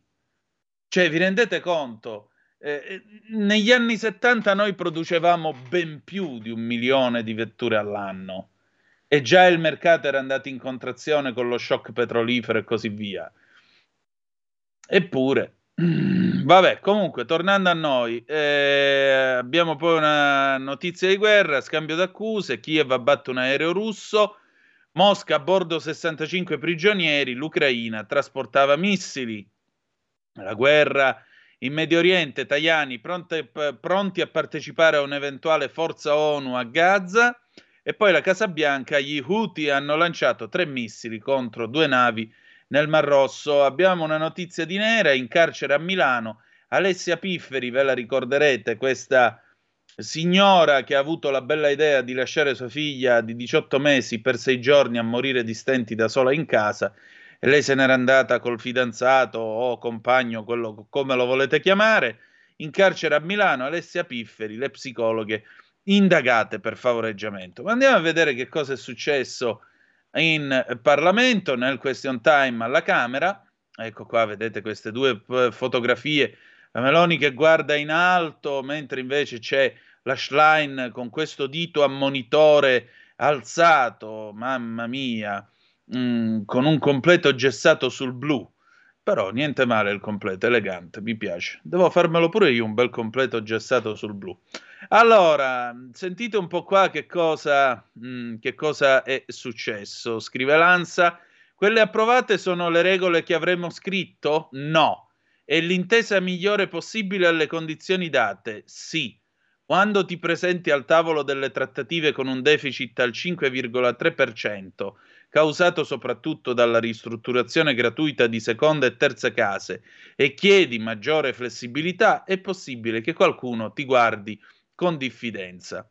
Cioè, vi rendete conto? Eh, eh negli anni 70 noi producevamo ben più di un milione di vetture all'anno e già il mercato era andato in contrazione con lo shock petrolifero e così via. Eppure, *clears throat* vabbè, comunque, tornando a noi, eh, abbiamo poi una notizia di guerra, scambio d'accuse, Kiev abbatte un aereo russo, Mosca a bordo 65 prigionieri, l'Ucraina trasportava missili, la guerra in Medio Oriente, Tajani pronti, pronti a partecipare a un'eventuale forza ONU a Gaza, e poi la Casa Bianca, gli Houthi hanno lanciato tre missili contro due navi nel Mar Rosso. Abbiamo una notizia di nera in carcere a Milano. Alessia Pifferi, ve la ricorderete, questa signora che ha avuto la bella idea di lasciare sua figlia di 18 mesi per sei giorni a morire di stenti da sola in casa e lei se n'era andata col fidanzato o compagno, quello, come lo volete chiamare, in carcere a Milano, Alessia Pifferi, le psicologhe indagate per favoreggiamento. Ma andiamo a vedere che cosa è successo in Parlamento, nel question time alla Camera. Ecco qua, vedete queste due fotografie la Meloni che guarda in alto, mentre invece c'è la Schlein con questo dito a monitore alzato, mamma mia, mh, mm, con un completo gessato sul blu. Però niente male il completo, elegante, mi piace. Devo farmelo pure io un bel completo gessato sul blu. Allora, sentite un po' qua che cosa, mh, mm, che cosa è successo. Scrive Lanza, quelle approvate sono le regole che avremmo scritto? No. È l'intesa migliore possibile alle condizioni date? Sì. Quando ti presenti al tavolo delle trattative con un deficit al 5,3%, causato soprattutto dalla ristrutturazione gratuita di seconde e terze case, e chiedi maggiore flessibilità, è possibile che qualcuno ti guardi con diffidenza.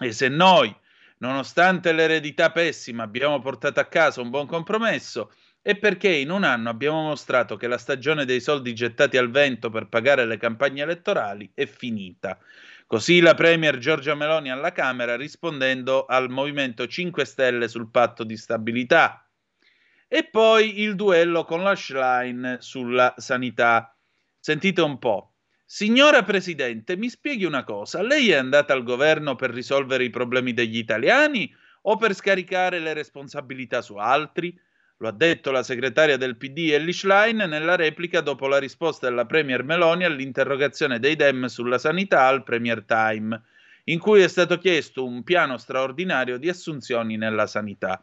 E se noi, nonostante l'eredità pessima, abbiamo portato a casa un buon compromesso, e perché in un anno abbiamo mostrato che la stagione dei soldi gettati al vento per pagare le campagne elettorali è finita. Così la Premier Giorgia Meloni alla Camera rispondendo al Movimento 5 Stelle sul patto di stabilità. E poi il duello con la Schlein sulla sanità. Sentite un po'. Signora Presidente, mi spieghi una cosa. Lei è andata al governo per risolvere i problemi degli italiani o per scaricare le responsabilità su altri? Lo ha detto la segretaria del PD Ellie Schlein nella replica dopo la risposta della Premier Meloni all'interrogazione dei Dem sulla sanità al Premier Time, in cui è stato chiesto un piano straordinario di assunzioni nella sanità.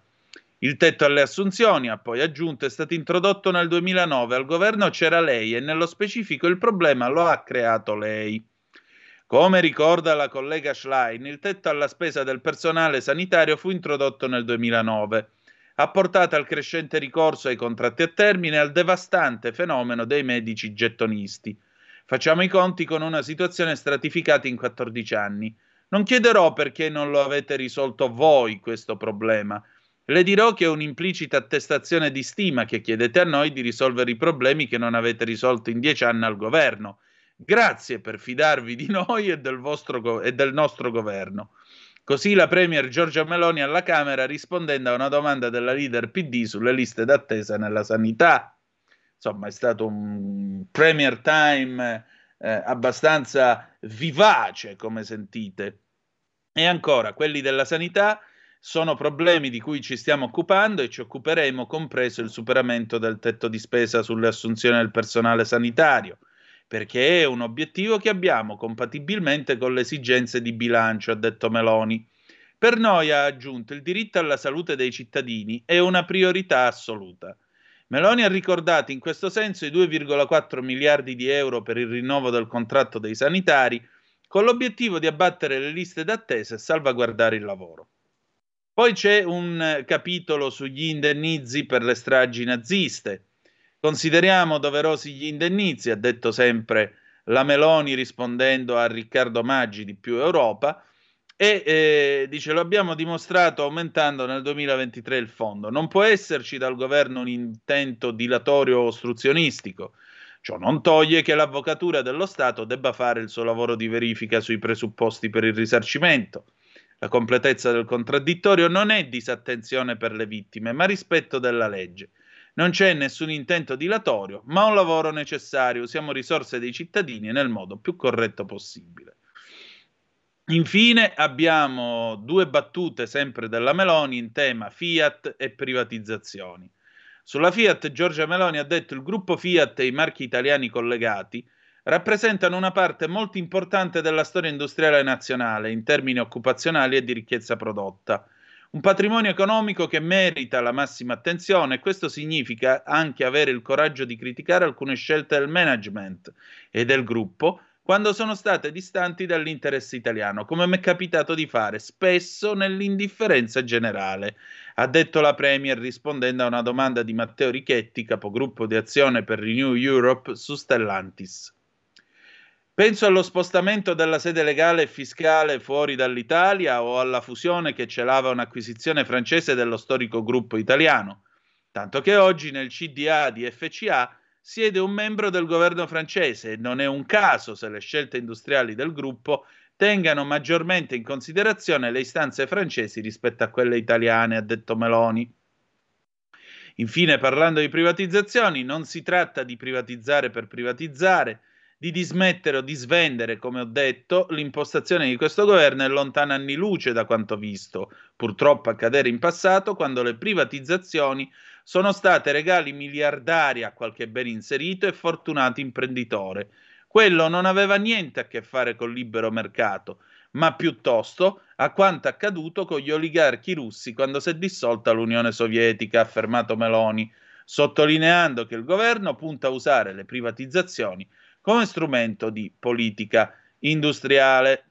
Il tetto alle assunzioni, ha poi aggiunto, è stato introdotto nel 2009, al governo c'era lei e nello specifico il problema lo ha creato lei. Come ricorda la collega Schlein, il tetto alla spesa del personale sanitario fu introdotto nel 2009 ha portato al crescente ricorso ai contratti a termine e al devastante fenomeno dei medici gettonisti. Facciamo i conti con una situazione stratificata in 14 anni. Non chiederò perché non lo avete risolto voi questo problema. Le dirò che è un'implicita attestazione di stima che chiedete a noi di risolvere i problemi che non avete risolto in dieci anni al governo. Grazie per fidarvi di noi e del, go- e del nostro governo. Così la Premier Giorgia Meloni alla Camera rispondendo a una domanda della leader PD sulle liste d'attesa nella sanità. Insomma, è stato un Premier Time eh, abbastanza vivace, come sentite. E ancora, quelli della sanità sono problemi di cui ci stiamo occupando e ci occuperemo, compreso il superamento del tetto di spesa sulle assunzioni del personale sanitario perché è un obiettivo che abbiamo compatibilmente con le esigenze di bilancio, ha detto Meloni. Per noi, ha aggiunto, il diritto alla salute dei cittadini è una priorità assoluta. Meloni ha ricordato in questo senso i 2,4 miliardi di euro per il rinnovo del contratto dei sanitari, con l'obiettivo di abbattere le liste d'attesa e salvaguardare il lavoro. Poi c'è un capitolo sugli indennizi per le stragi naziste. Consideriamo doverosi gli indennizi, ha detto sempre la Meloni rispondendo a Riccardo Maggi di Più Europa, e eh, dice lo abbiamo dimostrato aumentando nel 2023 il fondo. Non può esserci dal governo un intento dilatorio o ostruzionistico. Ciò non toglie che l'avvocatura dello Stato debba fare il suo lavoro di verifica sui presupposti per il risarcimento. La completezza del contraddittorio non è disattenzione per le vittime, ma rispetto della legge. Non c'è nessun intento dilatorio, ma un lavoro necessario. Usiamo risorse dei cittadini nel modo più corretto possibile. Infine abbiamo due battute sempre della Meloni in tema Fiat e privatizzazioni. Sulla Fiat Giorgia Meloni ha detto il gruppo Fiat e i marchi italiani collegati rappresentano una parte molto importante della storia industriale nazionale in termini occupazionali e di ricchezza prodotta un patrimonio economico che merita la massima attenzione e questo significa anche avere il coraggio di criticare alcune scelte del management e del gruppo quando sono state distanti dall'interesse italiano, come mi è capitato di fare spesso nell'indifferenza generale, ha detto la Premier rispondendo a una domanda di Matteo Richetti, capogruppo di azione per Renew Europe su Stellantis. Penso allo spostamento della sede legale e fiscale fuori dall'Italia o alla fusione che celava un'acquisizione francese dello storico gruppo italiano, tanto che oggi nel CDA di FCA siede un membro del governo francese e non è un caso se le scelte industriali del gruppo tengano maggiormente in considerazione le istanze francesi rispetto a quelle italiane, ha detto Meloni. Infine, parlando di privatizzazioni, non si tratta di privatizzare per privatizzare, di dismettere o di svendere, come ho detto, l'impostazione di questo governo è lontana anni luce da quanto visto, purtroppo accadere in passato, quando le privatizzazioni sono state regali miliardari a qualche ben inserito e fortunato imprenditore. Quello non aveva niente a che fare col libero mercato, ma piuttosto a quanto accaduto con gli oligarchi russi quando si è dissolta l'Unione Sovietica, ha affermato Meloni, sottolineando che il governo punta a usare le privatizzazioni come strumento di politica industriale.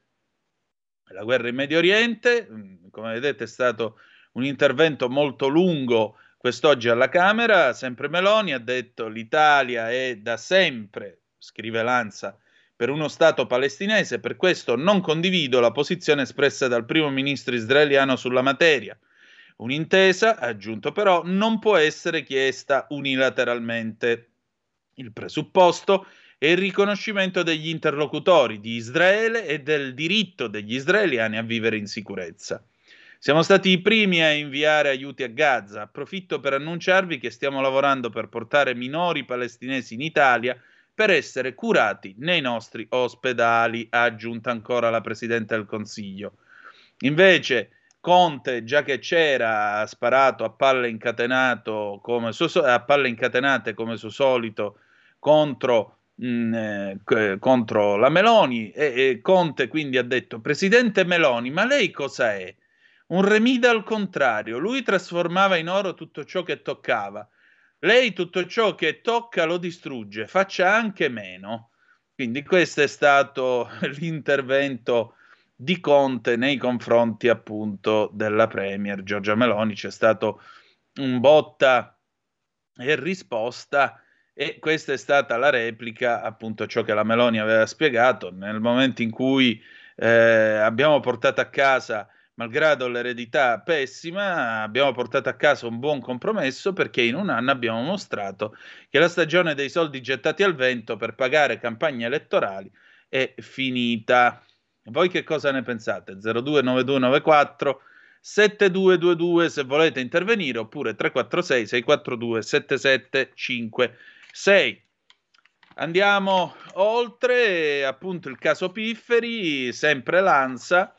La guerra in Medio Oriente, mm, come vedete, è stato un intervento molto lungo quest'oggi alla Camera. Sempre Meloni ha detto l'Italia è da sempre, scrive Lanza, per uno Stato palestinese, per questo non condivido la posizione espressa dal primo ministro israeliano sulla materia. Un'intesa, ha aggiunto però, non può essere chiesta unilateralmente. Il presupposto e il riconoscimento degli interlocutori di Israele e del diritto degli israeliani a vivere in sicurezza. Siamo stati i primi a inviare aiuti a Gaza. Approfitto per annunciarvi che stiamo lavorando per portare minori palestinesi in Italia per essere curati nei nostri ospedali, ha aggiunto ancora la Presidente del Consiglio. Invece, Conte, già che c'era, ha sparato a palle, come suo, a palle incatenate come suo solito contro mm, eh, contro la Meloni e, e, Conte quindi ha detto Presidente Meloni, ma lei cosa è? Un remida al contrario, lui trasformava in oro tutto ciò che toccava. Lei tutto ciò che tocca lo distrugge, faccia anche meno. Quindi questo è stato *laughs* l'intervento di Conte nei confronti appunto della Premier Giorgia Meloni. C'è stato un botta e risposta e questa è stata la replica, appunto, ciò che la Meloni aveva spiegato nel momento in cui eh, abbiamo portato a casa, malgrado l'eredità pessima, abbiamo portato a casa un buon compromesso perché in un anno abbiamo mostrato che la stagione dei soldi gettati al vento per pagare campagne elettorali è finita. Voi che cosa ne pensate? 029294 7222 se volete intervenire oppure 346 642 7755 6. Andiamo oltre, appunto il caso Pifferi, sempre l'ANSA,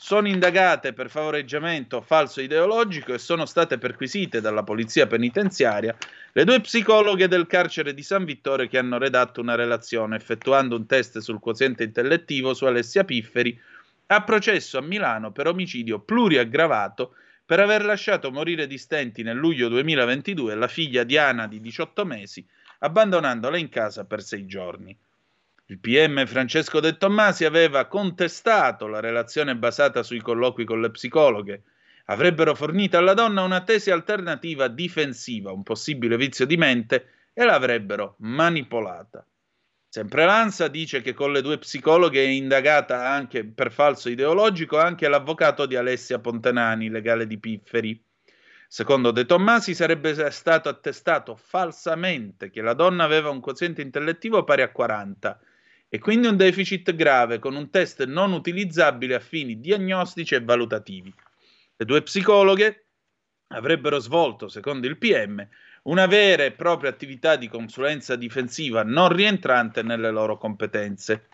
sono indagate per favoreggiamento falso ideologico e sono state perquisite dalla polizia penitenziaria le due psicologhe del carcere di San Vittore che hanno redatto una relazione effettuando un test sul quoziente intellettivo su Alessia Pifferi a processo a Milano per omicidio pluriaggravato per aver lasciato morire di stenti nel luglio 2022 la figlia Diana di 18 mesi abbandonandola in casa per sei giorni. Il PM Francesco De Tommasi aveva contestato la relazione basata sui colloqui con le psicologhe. Avrebbero fornito alla donna una tesi alternativa difensiva, un possibile vizio di mente, e l'avrebbero manipolata. Sempre l'ANSA dice che con le due psicologhe è indagata anche per falso ideologico anche l'avvocato di Alessia Pontenani, legale di Pifferi. Secondo De Tommasi sarebbe stato attestato falsamente che la donna aveva un quoziente intellettivo pari a 40 e quindi un deficit grave con un test non utilizzabile a fini diagnostici e valutativi. Le due psicologhe avrebbero svolto, secondo il PM, una vera e propria attività di consulenza difensiva non rientrante nelle loro competenze.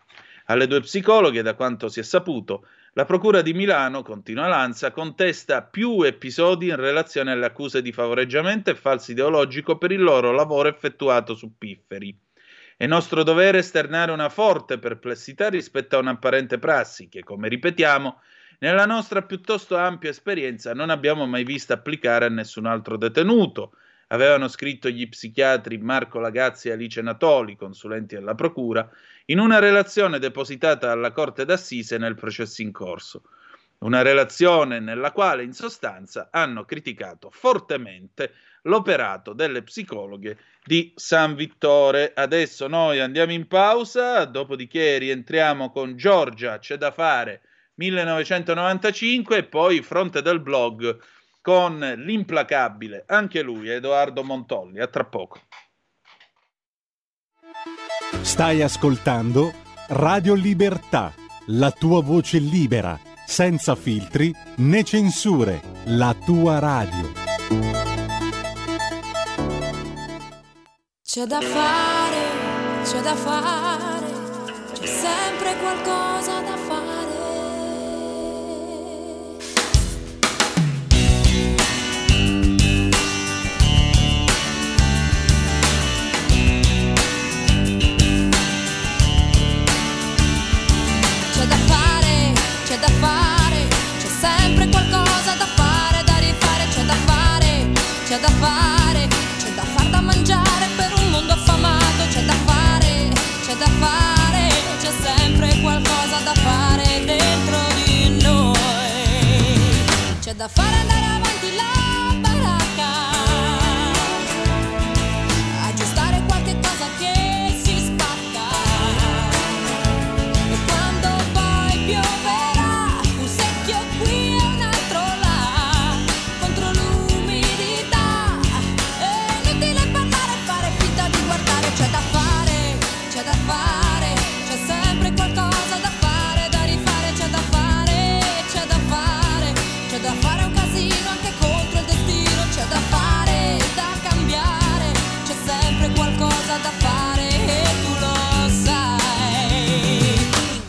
Alle due psicologhe, da quanto si è saputo, la Procura di Milano, continua Lanza, contesta più episodi in relazione alle accuse di favoreggiamento e falso ideologico per il loro lavoro effettuato su Pifferi. È nostro dovere esternare una forte perplessità rispetto a un'apparente prassi che, come ripetiamo, nella nostra piuttosto ampia esperienza non abbiamo mai visto applicare a nessun altro detenuto, avevano scritto gli psichiatri Marco Lagazzi e Alice Natoli, consulenti della Procura, in una relazione depositata alla Corte d'Assise nel processo in corso. Una relazione nella quale in sostanza hanno criticato fortemente l'operato delle psicologhe di San Vittore. Adesso noi andiamo in pausa, dopodiché rientriamo con Giorgia, c'è da fare 1995 e poi fronte del blog con l'implacabile, anche lui, Edoardo Montolli. A tra poco. Stai ascoltando Radio Libertà, la tua voce libera, senza filtri né censure, la tua radio. C'è da fare, c'è da fare, c'è sempre qualcosa da fare. C'è da fare, c'è da far da mangiare per un mondo affamato, c'è da fare, c'è da fare, c'è sempre qualcosa da fare dentro di noi. C'è da fare andare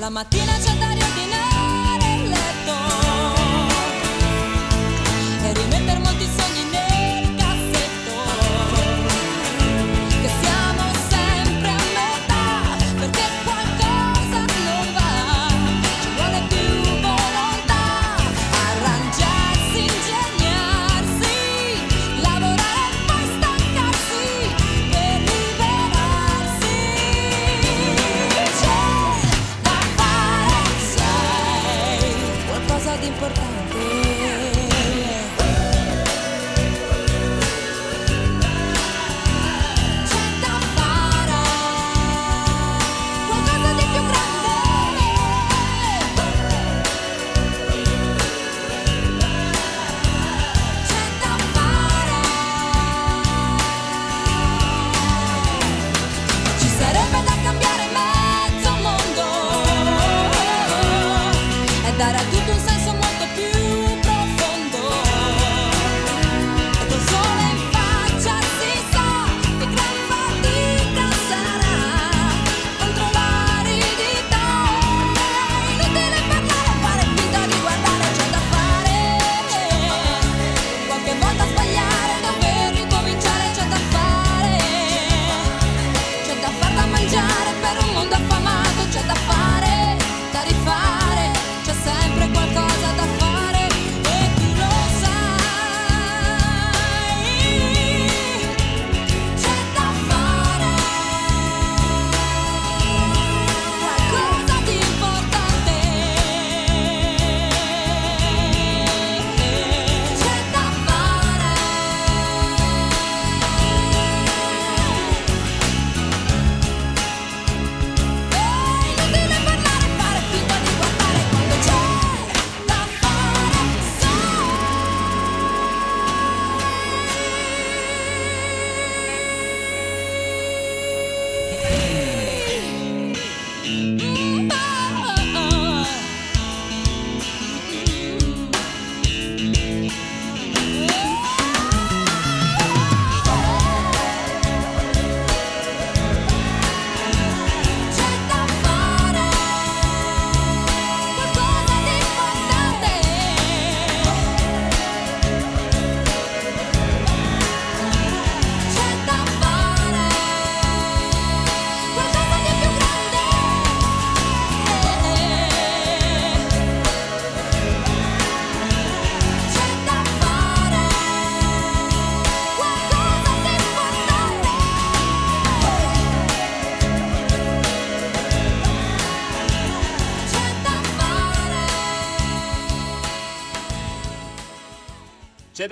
La matina.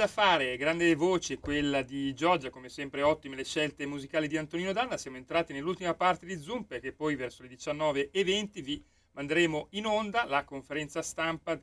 Da fare, grande voce quella di Giorgia, come sempre ottime le scelte musicali di Antonino Danna. Siamo entrati nell'ultima parte di Zoom perché poi verso le 19.20 vi manderemo in onda la conferenza stampa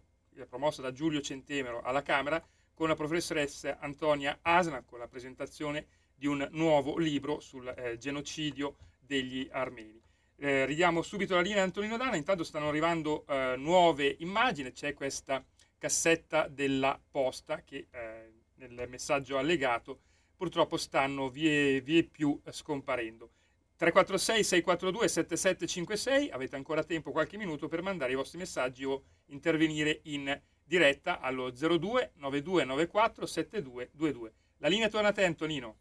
promossa da Giulio Centemero alla Camera con la professoressa Antonia Asna con la presentazione di un nuovo libro sul eh, genocidio degli armeni. Eh, ridiamo subito la linea a Antonino Dana, intanto stanno arrivando eh, nuove immagini, c'è questa cassetta della posta che eh, nel messaggio allegato purtroppo stanno vie, vie più scomparendo. 346 642 7756, avete ancora tempo, qualche minuto per mandare i vostri messaggi o intervenire in diretta allo 02 9294 7222. La linea torna a te Antonino.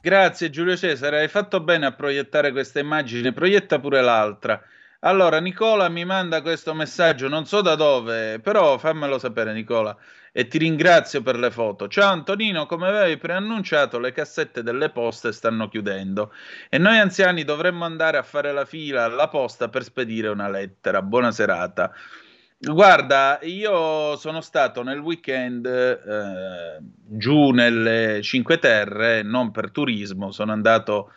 Grazie Giulio Cesare, hai fatto bene a proiettare questa immagine, proietta pure l'altra. Allora, Nicola mi manda questo messaggio, non so da dove, però fammelo sapere Nicola e ti ringrazio per le foto. Ciao Antonino, come avevi preannunciato, le cassette delle poste stanno chiudendo e noi anziani dovremmo andare a fare la fila alla posta per spedire una lettera. Buona serata. Guarda, io sono stato nel weekend eh, giù nelle Cinque Terre, non per turismo, sono andato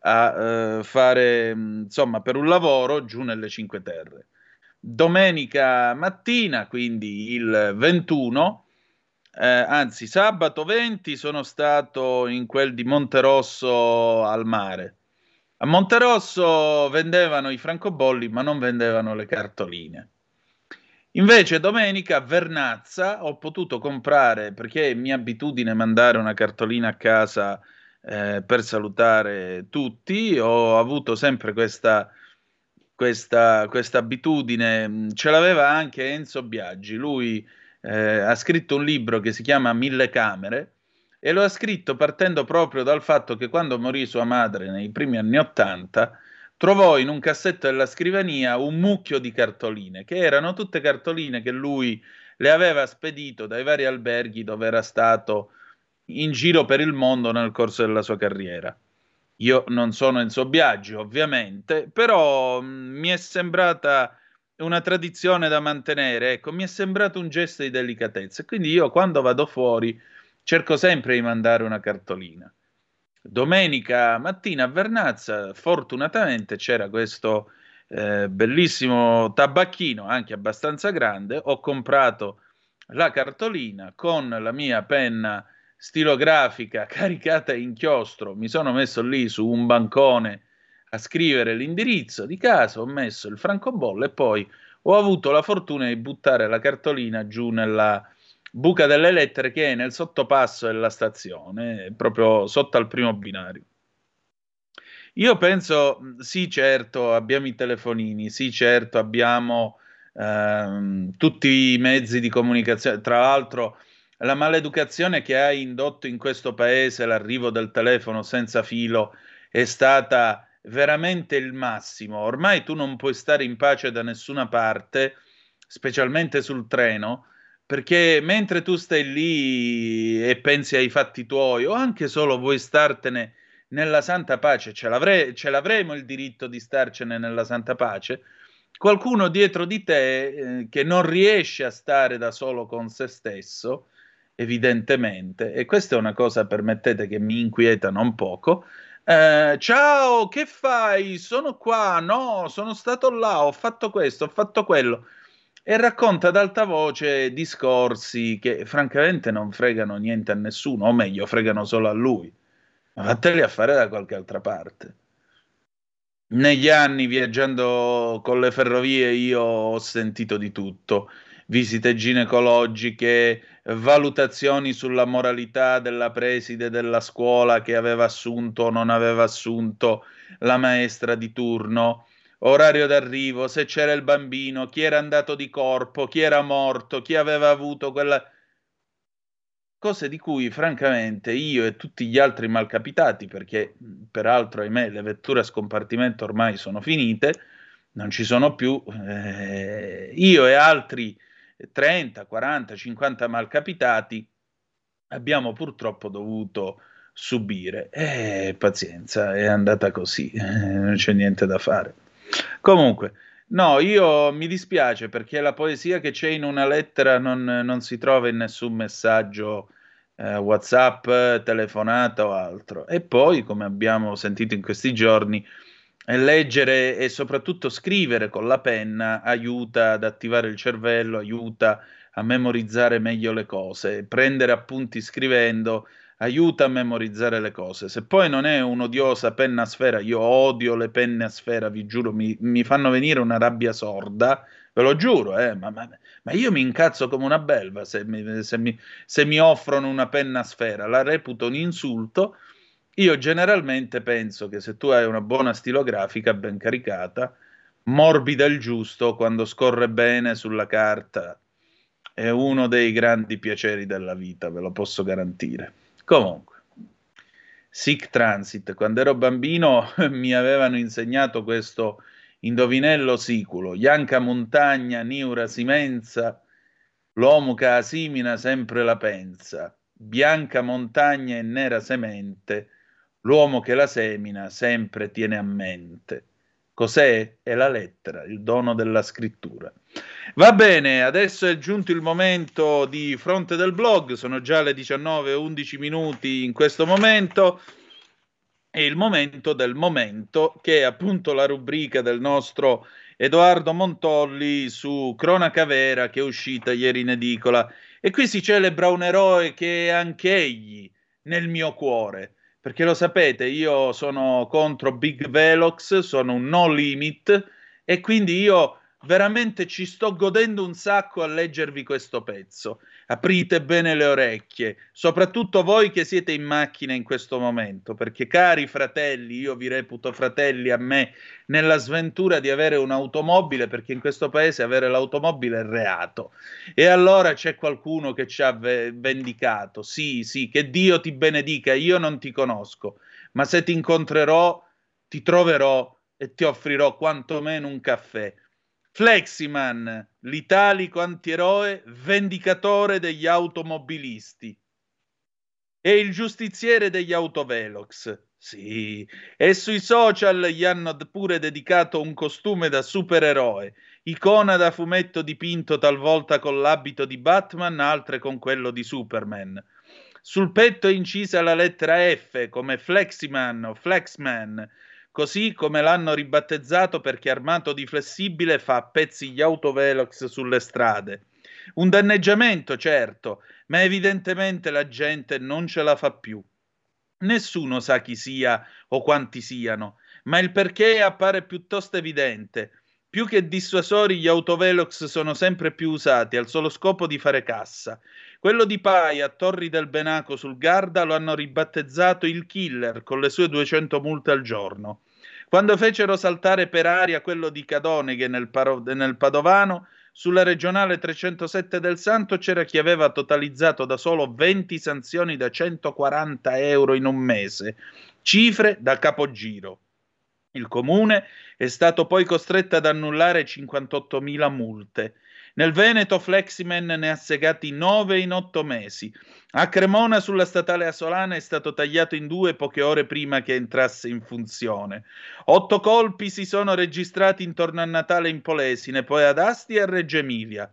a eh, fare, insomma, per un lavoro giù nelle Cinque Terre. Domenica mattina, quindi il 21, eh, anzi sabato 20, sono stato in quel di Monterosso al mare. A Monterosso vendevano i francobolli, ma non vendevano le cartoline. Invece domenica a Vernazza ho potuto comprare, perché è mia abitudine mandare una cartolina a casa eh, per salutare tutti, ho avuto sempre questa, questa, questa abitudine, ce l'aveva anche Enzo Biaggi, lui eh, ha scritto un libro che si chiama Mille Camere e lo ha scritto partendo proprio dal fatto che quando morì sua madre nei primi anni Ottanta, trovò in un cassetto della scrivania un mucchio di cartoline, che erano tutte cartoline che lui le aveva spedito dai vari alberghi dove era stato in giro per il mondo nel corso della sua carriera. Io non sono Enzo Biaggi, ovviamente, però mh, mm, mi è sembrata una tradizione da mantenere, ecco, mi è sembrato un gesto di delicatezza. Quindi io quando vado fuori cerco sempre di mandare una cartolina. Domenica mattina a Vernazza, fortunatamente c'era questo eh, bellissimo tabacchino, anche abbastanza grande. Ho comprato la cartolina con la mia penna stilografica caricata in chiostro. Mi sono messo lì su un bancone a scrivere l'indirizzo di casa, ho messo il francobollo e poi ho avuto la fortuna di buttare la cartolina giù nella buca delle lettere che è nel sottopasso della stazione, proprio sotto al primo binario. Io penso, sì certo, abbiamo i telefonini, sì certo, abbiamo ehm, tutti i mezzi di comunicazione, tra l'altro la maleducazione che ha indotto in questo paese l'arrivo del telefono senza filo è stata veramente il massimo. Ormai tu non puoi stare in pace da nessuna parte, specialmente sul treno, perché mentre tu stai lì e pensi ai fatti tuoi o anche solo vuoi startene nella santa pace, ce, l'avre- ce l'avremo il diritto di starcene nella santa pace, qualcuno dietro di te eh, che non riesce a stare da solo con se stesso, evidentemente, e questa è una cosa, permettete, che mi inquieta non poco. Eh, ciao, che fai? Sono qua, no, sono stato là, ho fatto questo, ho fatto quello e racconta ad alta voce discorsi che francamente non fregano niente a nessuno, o meglio, fregano solo a lui. Ma vatteli a fare da qualche altra parte. Negli anni viaggiando con le ferrovie io ho sentito di tutto, visite ginecologiche, valutazioni sulla moralità della preside della scuola che aveva assunto o non aveva assunto la maestra di turno, orario d'arrivo, se c'era il bambino, chi era andato di corpo, chi era morto, chi aveva avuto quella... Cose di cui francamente io e tutti gli altri malcapitati, perché peraltro ahimè le vetture a scompartimento ormai sono finite, non ci sono più, eh, io e altri 30, 40, 50 malcapitati abbiamo purtroppo dovuto subire. E pazienza, è andata così, eh, non c'è niente da fare. Comunque, no, io mi dispiace perché la poesia che c'è in una lettera non, non si trova in nessun messaggio eh, WhatsApp, telefonata o altro. E poi, come abbiamo sentito in questi giorni, leggere e soprattutto scrivere con la penna aiuta ad attivare il cervello, aiuta a memorizzare meglio le cose. Prendere appunti scrivendo aiuta a memorizzare le cose. Se poi non è un'odiosa penna a sfera, io odio le penne a sfera, vi giuro, mi, mi fanno venire una rabbia sorda, ve lo giuro, eh, ma, ma, ma, io mi incazzo come una belva se mi, se, mi, se mi offrono una penna a sfera, la reputo un insulto. Io generalmente penso che se tu hai una buona stilografica ben caricata, morbida il giusto quando scorre bene sulla carta, è uno dei grandi piaceri della vita, ve lo posso garantire. Comunque, Sick Transit, quando ero bambino *laughs* mi avevano insegnato questo indovinello siculo, Ianca Montagna, Niura Simenza, l'uomo che a simina sempre la pensa, bianca montagna e nera semente, l'uomo che la semina sempre tiene a mente. Cos'è? È la lettera, il dono della scrittura. Va bene, adesso è giunto il momento di fronte del blog, sono già le 19.11 minuti in questo momento. È il momento del momento, che è appunto la rubrica del nostro Edoardo Montolli su Cronaca Vera che è uscita ieri in edicola. E qui si celebra un eroe che è anche egli nel mio cuore perché lo sapete, io sono contro Big Velox, sono un no limit e quindi io veramente ci sto godendo un sacco a leggervi questo pezzo. Aprite bene le orecchie, soprattutto voi che siete in macchina in questo momento, perché cari fratelli, io vi reputo fratelli a me nella sventura di avere un'automobile, perché in questo paese avere l'automobile è reato. E allora c'è qualcuno che ci ha vendicato. Sì, sì, che Dio ti benedica, io non ti conosco, ma se ti incontrerò, ti troverò e ti offrirò quantomeno un caffè Fleximan, l'italico antieroe vendicatore degli automobilisti. E il giustiziere degli autovelox. Sì, e sui social gli hanno pure dedicato un costume da supereroe, icona da fumetto dipinto talvolta con l'abito di Batman, altre con quello di Superman. Sul petto è incisa la lettera F come Fleximan o Flexman, così come l'hanno ribattezzato perché armato di flessibile fa a pezzi gli autovelox sulle strade. Un danneggiamento, certo, ma evidentemente la gente non ce la fa più. Nessuno sa chi sia o quanti siano, ma il perché appare piuttosto evidente. Più che dissuasori, gli autovelox sono sempre più usati al solo scopo di fare cassa. Quello di Pai a Torri del Benaco sul Garda lo hanno ribattezzato il killer con le sue 200 multe al giorno. Quando fecero saltare per aria quello di Cadoneghe nel, Paro- nel Padovano, sulla regionale 307 del Santo c'era chi aveva totalizzato da solo 20 sanzioni da 140 euro in un mese, cifre da capogiro. Il comune è stato poi costretto ad annullare 58.000 multe. Nel Veneto Fleximen ne ha segati 9 in 8 mesi. A Cremona sulla statale Asolana è stato tagliato in due poche ore prima che entrasse in funzione. Otto colpi si sono registrati intorno a Natale in Polesine, poi ad Asti e a Reggio Emilia.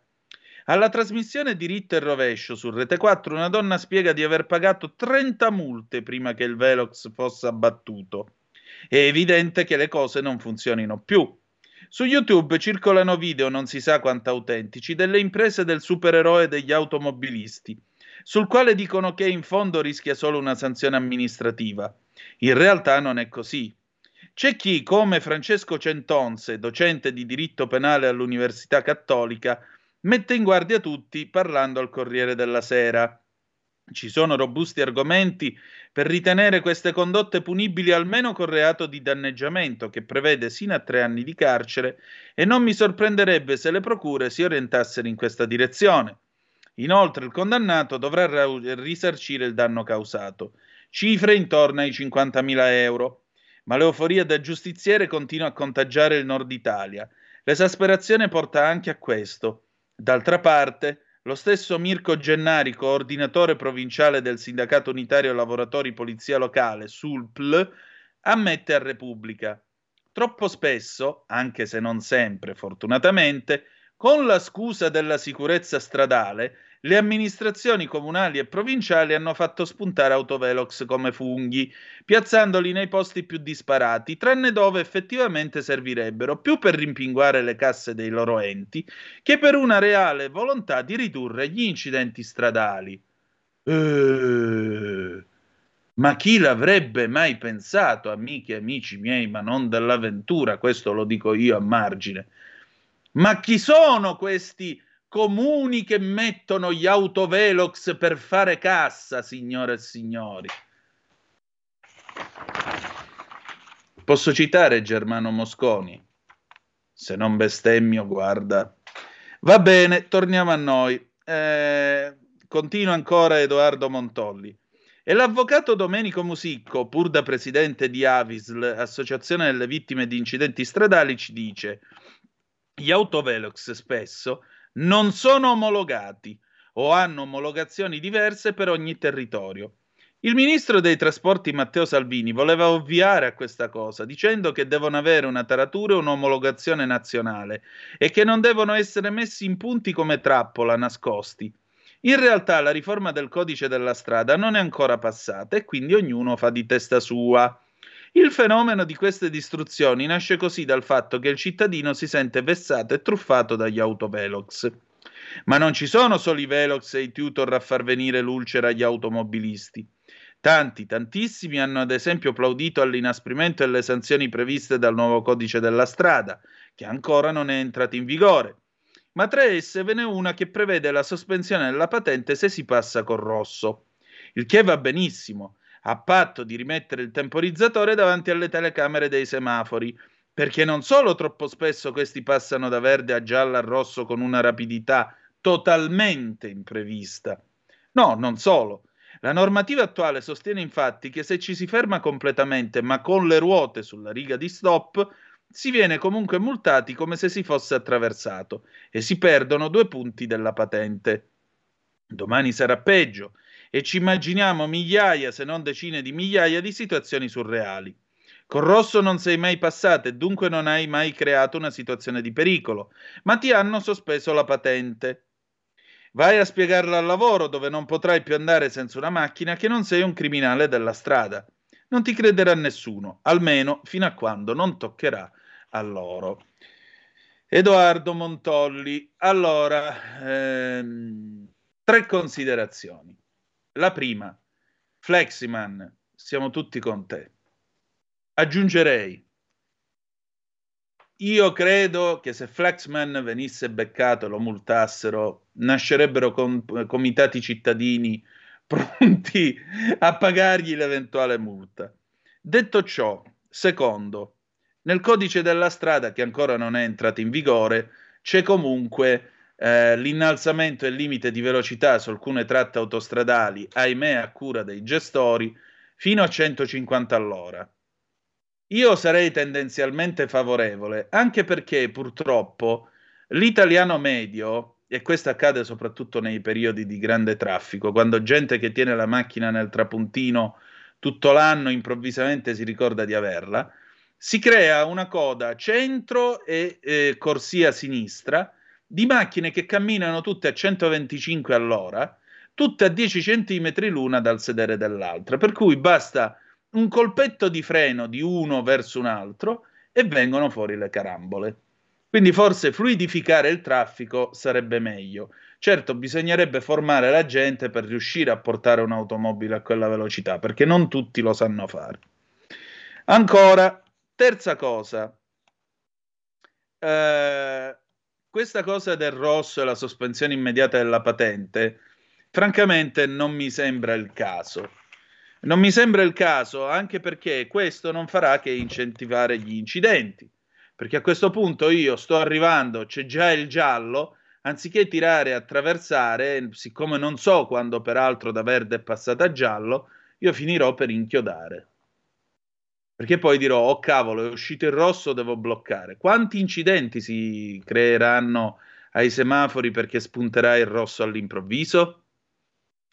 Alla trasmissione Diritto e Rovescio su Rete 4 una donna spiega di aver pagato 30 multe prima che il Velox fosse abbattuto. È evidente che le cose non funzionino più. Su YouTube circolano video, non si sa quanto autentici, delle imprese del supereroe degli automobilisti, sul quale dicono che in fondo rischia solo una sanzione amministrativa. In realtà non è così. C'è chi, come Francesco Centonse, docente di diritto penale all'Università Cattolica, mette in guardia tutti parlando al Corriere della Sera. Ci sono robusti argomenti per ritenere queste condotte punibili almeno con reato di danneggiamento, che prevede sino a tre anni di carcere, e non mi sorprenderebbe se le procure si orientassero in questa direzione. Inoltre il condannato dovrà risarcire il danno causato, cifre intorno ai 50.000 euro. Ma l'euforia da giustiziere continua a contagiare il nord Italia. L'esasperazione porta anche a questo. D'altra parte, lo stesso Mirko Gennari, coordinatore provinciale del Sindacato Unitario Lavoratori Polizia Locale, SULPL, ammette a Repubblica. Troppo spesso, anche se non sempre, fortunatamente, con la scusa della sicurezza stradale, le amministrazioni comunali e provinciali hanno fatto spuntare autovelox come funghi, piazzandoli nei posti più disparati, tranne dove effettivamente servirebbero, più per rimpinguare le casse dei loro enti che per una reale volontà di ridurre gli incidenti stradali. Eeeh. Ma chi l'avrebbe mai pensato, amiche e amici miei, ma non dell'avventura, questo lo dico io a margine. Ma chi sono questi comuni che mettono gli autovelox per fare cassa, signore e signori? Posso citare Germano Mosconi? Se non bestemmio, guarda. Va bene, torniamo a noi. Eh, continua ancora Edoardo Montolli. E l'avvocato Domenico Musicco, pur da presidente di Avisl, Associazione delle Vittime di Incidenti Stradali, ci dice gli autovelox spesso non sono omologati o hanno omologazioni diverse per ogni territorio. Il ministro dei trasporti Matteo Salvini voleva ovviare a questa cosa dicendo che devono avere una taratura e un'omologazione nazionale e che non devono essere messi in punti come trappola nascosti. In realtà la riforma del codice della strada non è ancora passata e quindi ognuno fa di testa sua. Il fenomeno di queste distruzioni nasce così dal fatto che il cittadino si sente vessato e truffato dagli autovelox. Ma non ci sono solo i velox e i tutor a far venire l'ulcera agli automobilisti. Tanti, tantissimi hanno ad esempio applaudito all'inasprimento delle sanzioni previste dal nuovo codice della strada, che ancora non è entrato in vigore ma tra esse ve n'è una che prevede la sospensione della patente se si passa col rosso, il che va benissimo, a patto di rimettere il temporizzatore davanti alle telecamere dei semafori, perché non solo troppo spesso questi passano da verde a giallo a rosso con una rapidità totalmente imprevista. No, non solo. La normativa attuale sostiene infatti che se ci si ferma completamente ma con le ruote sulla riga di stop, si viene comunque multati come se si fosse attraversato e si perdono due punti della patente. Domani sarà peggio e ci immaginiamo migliaia, se non decine di migliaia di situazioni surreali. Con rosso non sei mai passato e dunque non hai mai creato una situazione di pericolo, ma ti hanno sospeso la patente. Vai a spiegarla al lavoro dove non potrai più andare senza una macchina che non sei un criminale della strada. Non ti crederà nessuno, almeno fino a quando non toccherà a loro. Edoardo Montolli, allora, ehm, tre considerazioni. La prima, Fleximan, siamo tutti con te. Aggiungerei, io credo che se Flexman venisse beccato e lo multassero, nascerebbero com- comitati cittadini *laughs* pronti a pagargli l'eventuale multa. Detto ciò, secondo, nel codice della strada, che ancora non è entrato in vigore, c'è comunque eh, l'innalzamento del limite di velocità su alcune tratte autostradali, ahimè a cura dei gestori, fino a 150 all'ora. Io sarei tendenzialmente favorevole, anche perché purtroppo l'italiano medio, e questo accade soprattutto nei periodi di grande traffico, quando gente che tiene la macchina nel trapuntino tutto l'anno improvvisamente si ricorda di averla, si crea una coda centro e eh, corsia sinistra di macchine che camminano tutte a 125 all'ora, tutte a 10 cm l'una dal sedere dell'altra, per cui basta un colpetto di freno di uno verso un altro e vengono fuori le carambole. Quindi forse fluidificare il traffico sarebbe meglio. Certo, bisognerebbe formare la gente per riuscire a portare un'automobile a quella velocità, perché non tutti lo sanno fare. Ancora, Terza cosa, eh, questa cosa del rosso e la sospensione immediata della patente, francamente non mi sembra il caso. Non mi sembra il caso anche perché questo non farà che incentivare gli incidenti. Perché a questo punto io sto arrivando, c'è già il giallo, anziché tirare e attraversare, siccome non so quando peraltro da verde è passata a giallo, io finirò per inchiodare. Perché poi dirò, oh cavolo, è uscito il rosso, devo bloccare. Quanti incidenti si creeranno ai semafori perché spunterà il rosso all'improvviso?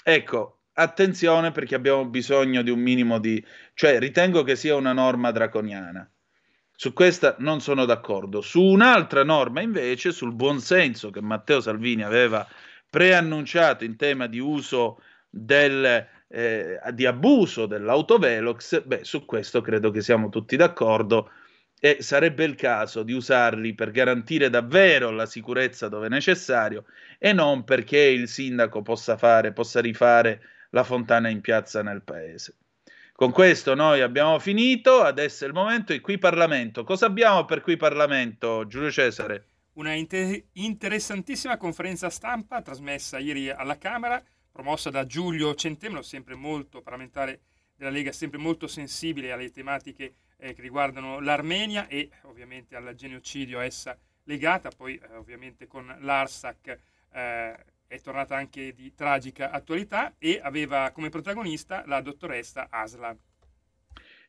Ecco, attenzione perché abbiamo bisogno di un minimo di... cioè ritengo che sia una norma draconiana. Su questa non sono d'accordo. Su un'altra norma invece, sul buonsenso che Matteo Salvini aveva preannunciato in tema di uso del, eh, di abuso dell'autovelox, beh, su questo credo che siamo tutti d'accordo e sarebbe il caso di usarli per garantire davvero la sicurezza dove necessario e non perché il sindaco possa fare, possa rifare la fontana in piazza nel paese. Con questo noi abbiamo finito, adesso è il momento di qui Parlamento. Cosa abbiamo per qui Parlamento, Giulio Cesare? Una inter- interessantissima conferenza stampa trasmessa ieri alla Camera, promossa da Giulio Centemero, sempre molto parlamentare della Lega, sempre molto sensibile alle tematiche eh, che riguardano l'Armenia e ovviamente al genocidio essa legata, poi eh, ovviamente con l'Arsac eh, è tornata anche di tragica attualità e aveva come protagonista la dottoressa Aslan.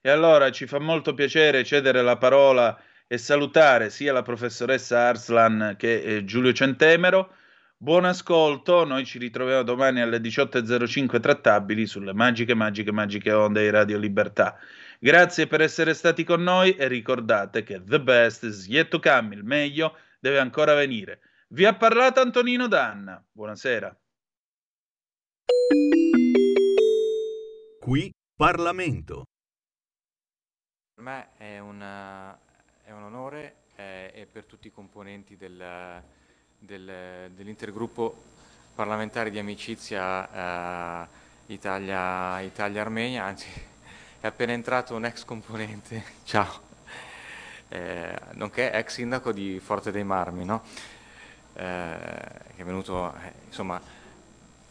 E allora ci fa molto piacere cedere la parola e salutare sia la professoressa Arslan che eh, Giulio Centemero. Buon ascolto, noi ci ritroviamo domani alle 18.05 trattabili sulle magiche, magiche, magiche onde di Radio Libertà. Grazie per essere stati con noi e ricordate che the best is yet to come, il meglio deve ancora venire. Vi ha parlato Antonino Danna. Buonasera. Qui Parlamento. Per me è, una, è un onore eh, e per tutti i componenti del, del, dell'intergruppo parlamentare di amicizia eh, Italia, Italia-Armenia, anzi *laughs* è appena entrato un ex componente, *laughs* ciao, eh, nonché ex sindaco di Forte dei Marmi, no? Eh, che è venuto, eh, insomma,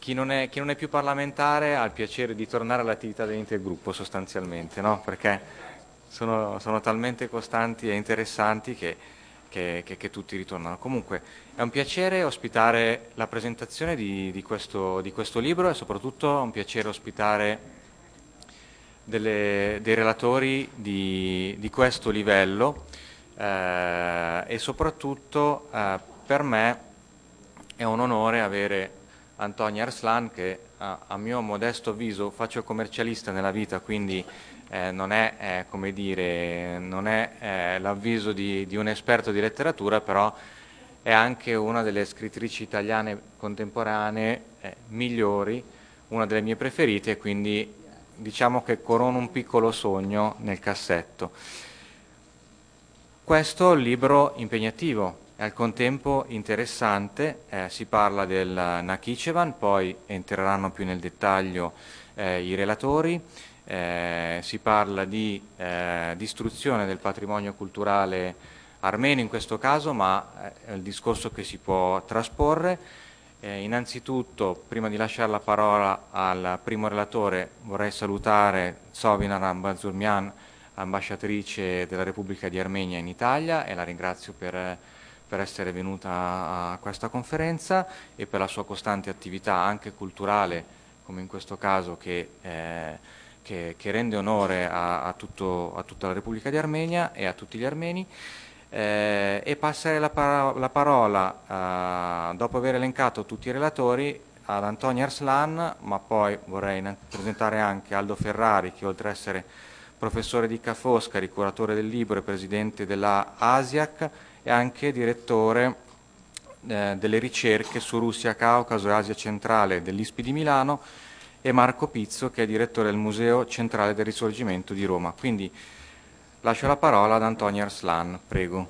chi non, è, chi non, è, più parlamentare ha il piacere di tornare all'attività dell'intergruppo sostanzialmente, no? perché sono, sono, talmente costanti e interessanti che, che, che, che, tutti ritornano. Comunque è un piacere ospitare la presentazione di, di, questo, di questo, libro e soprattutto è un piacere ospitare delle, dei relatori di, di questo livello eh, e soprattutto eh, per me è un onore avere Antonio Arslan che a, a mio modesto avviso faccio commercialista nella vita, quindi eh, non è, eh, dire, non è eh, l'avviso di, di, un esperto di letteratura, però è anche una delle scrittrici italiane contemporanee eh, migliori, una delle mie preferite, e quindi diciamo che corono un piccolo sogno nel cassetto. Questo è libro impegnativo, è al contempo interessante, eh, si parla del Nakhichevan, poi entreranno più nel dettaglio eh, i relatori, eh, si parla di eh, distruzione del patrimonio culturale armeno in questo caso, ma è il discorso che si può trasporre. Eh, innanzitutto, prima di lasciare la parola al primo relatore, vorrei salutare Sovinar Ambazurmian, ambasciatrice della Repubblica di Armenia in Italia, e la ringrazio per per essere venuta a questa conferenza e per la sua costante attività anche culturale, come in questo caso, che, eh, che, che rende onore a, a, tutto, a, tutta la Repubblica di Armenia e a tutti gli armeni. Eh, e passerei la, par- la parola, eh, dopo aver elencato tutti i relatori, ad Antonio Arslan, ma poi vorrei presentare anche Aldo Ferrari, che oltre ad essere professore di Ca' Foscari, curatore del libro e presidente della ASIAC, e anche direttore eh, delle ricerche su Russia, Caucaso e Asia centrale dell'ISPI di Milano e Marco Pizzo che è direttore del Museo Centrale del Risorgimento di Roma. Quindi lascio la parola ad Antonio Arslan, prego.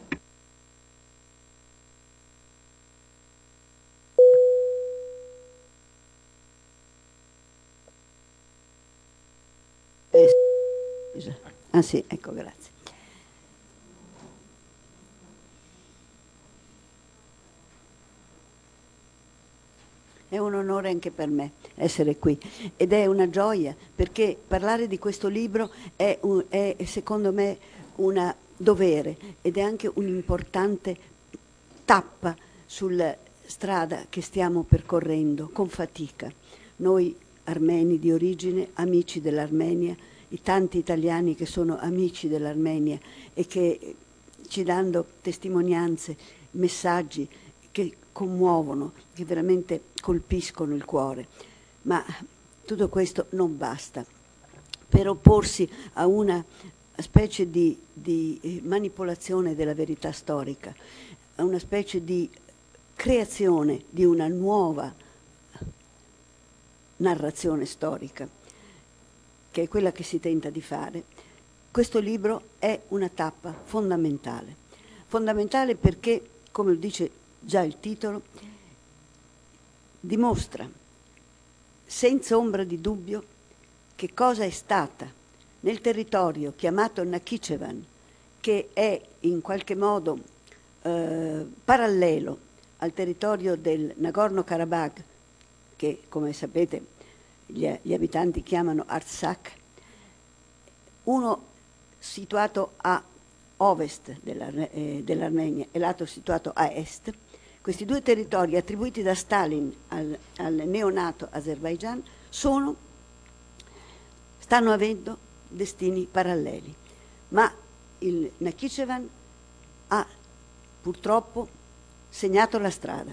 Eh, ah sì, ecco, grazie. È un onore anche per me essere qui ed è una gioia perché parlare di questo libro è, un, è secondo me un dovere ed è anche un'importante tappa sulla strada che stiamo percorrendo con fatica. Noi armeni di origine, amici dell'Armenia, i tanti italiani che sono amici dell'Armenia e che ci danno testimonianze, messaggi commuovono, che veramente colpiscono il cuore. Ma tutto questo non basta. Per opporsi a una specie di, di eh, manipolazione della verità storica, a una specie di creazione di una nuova narrazione storica, che è quella che si tenta di fare, questo libro è una tappa fondamentale. Fondamentale perché, come dice già il titolo, dimostra senza ombra di dubbio che cosa è stata nel territorio chiamato Nakhichevan, che è in qualche modo eh, parallelo al territorio del Nagorno-Karabakh, che come sapete gli, gli abitanti chiamano Artsakh, uno situato a ovest dell'Arne- eh, dell'Armenia e l'altro situato a est, questi due territori attribuiti da Stalin al, al neonato Azerbaijan sono, stanno avendo destini paralleli. Ma il Nakhichevan ha purtroppo segnato la strada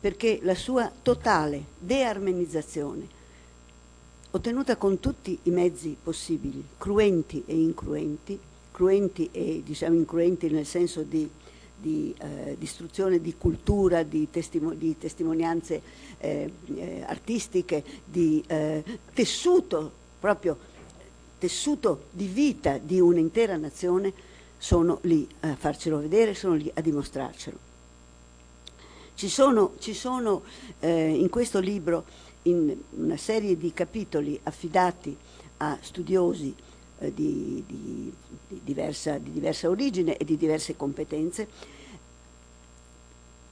perché la sua totale dearmenizzazione, ottenuta con tutti i mezzi possibili, cruenti e incruenti, cruenti e diciamo incruenti nel senso di, di eh, distruzione di cultura, di, testimo- di testimonianze eh, eh, artistiche, di eh, tessuto proprio tessuto di vita di un'intera nazione sono lì a farcelo vedere, sono lì a dimostrarcelo. Ci sono, ci sono eh, in questo libro in una serie di capitoli affidati a studiosi eh, di, di, di, diversa, di diversa origine e di diverse competenze,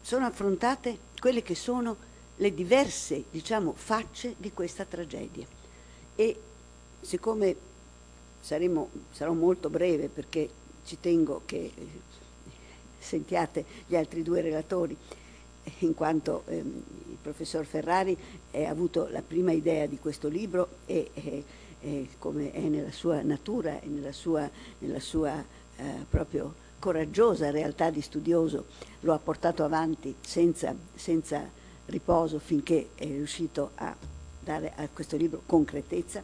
sono affrontate quelle che sono le diverse diciamo, facce di questa tragedia. E siccome saremo, sarò molto breve perché ci tengo che eh, sentiate gli altri due relatori, in quanto ehm, il professor Ferrari ha avuto la prima idea di questo libro e, e, e come è nella sua natura e nella sua, nella sua eh, proprio coraggiosa realtà di studioso, lo ha portato avanti senza, senza riposo finché è riuscito a dare a questo libro concretezza.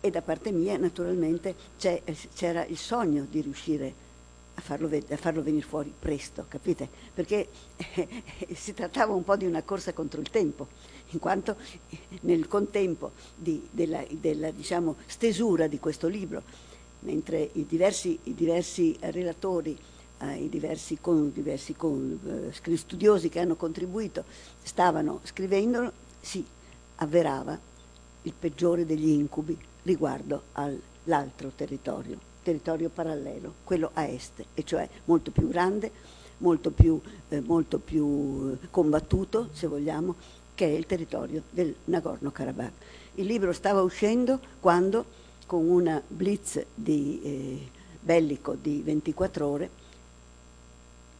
E da parte mia naturalmente c'era il sogno di riuscire a farlo, a farlo, venire fuori presto, capite? Perché *laughs* si trattava un po' di una corsa contro il tempo, in quanto nel contempo di, della, della diciamo, stesura di questo libro, mentre i diversi, i diversi relatori, eh, i diversi, con, diversi con, eh, studiosi che hanno contribuito stavano scrivendolo, si avverava il peggiore degli incubi riguardo all'altro territorio, territorio parallelo, quello a est, e cioè molto più grande, molto più, eh, molto più combattuto, se vogliamo, che è il territorio del Nagorno-Karabakh. Il libro stava uscendo quando, con una blitz di, eh, bellico di 24 ore,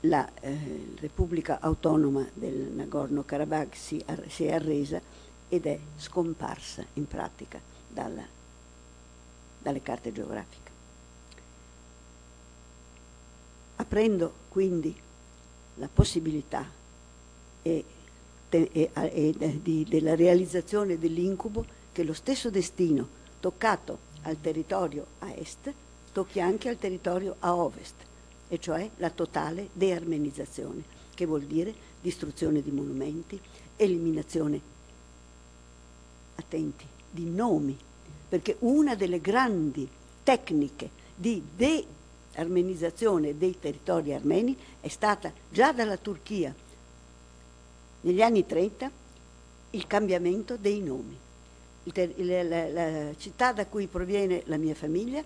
la eh, Repubblica Autonoma del Nagorno-Karabakh si, si, è arresa ed è scomparsa in pratica dalla dalle carte geografiche. Aprendo quindi la possibilità e, e, e, di, della realizzazione dell'incubo che lo stesso destino toccato al territorio a est tocchi anche al territorio a ovest, e cioè la totale dearmenizzazione, che vuol dire distruzione di monumenti, eliminazione, attenti, di nomi perché una delle grandi tecniche di de-armenizzazione dei territori armeni è stata già dalla Turchia negli anni 30 il cambiamento dei nomi. La, città da cui proviene la mia famiglia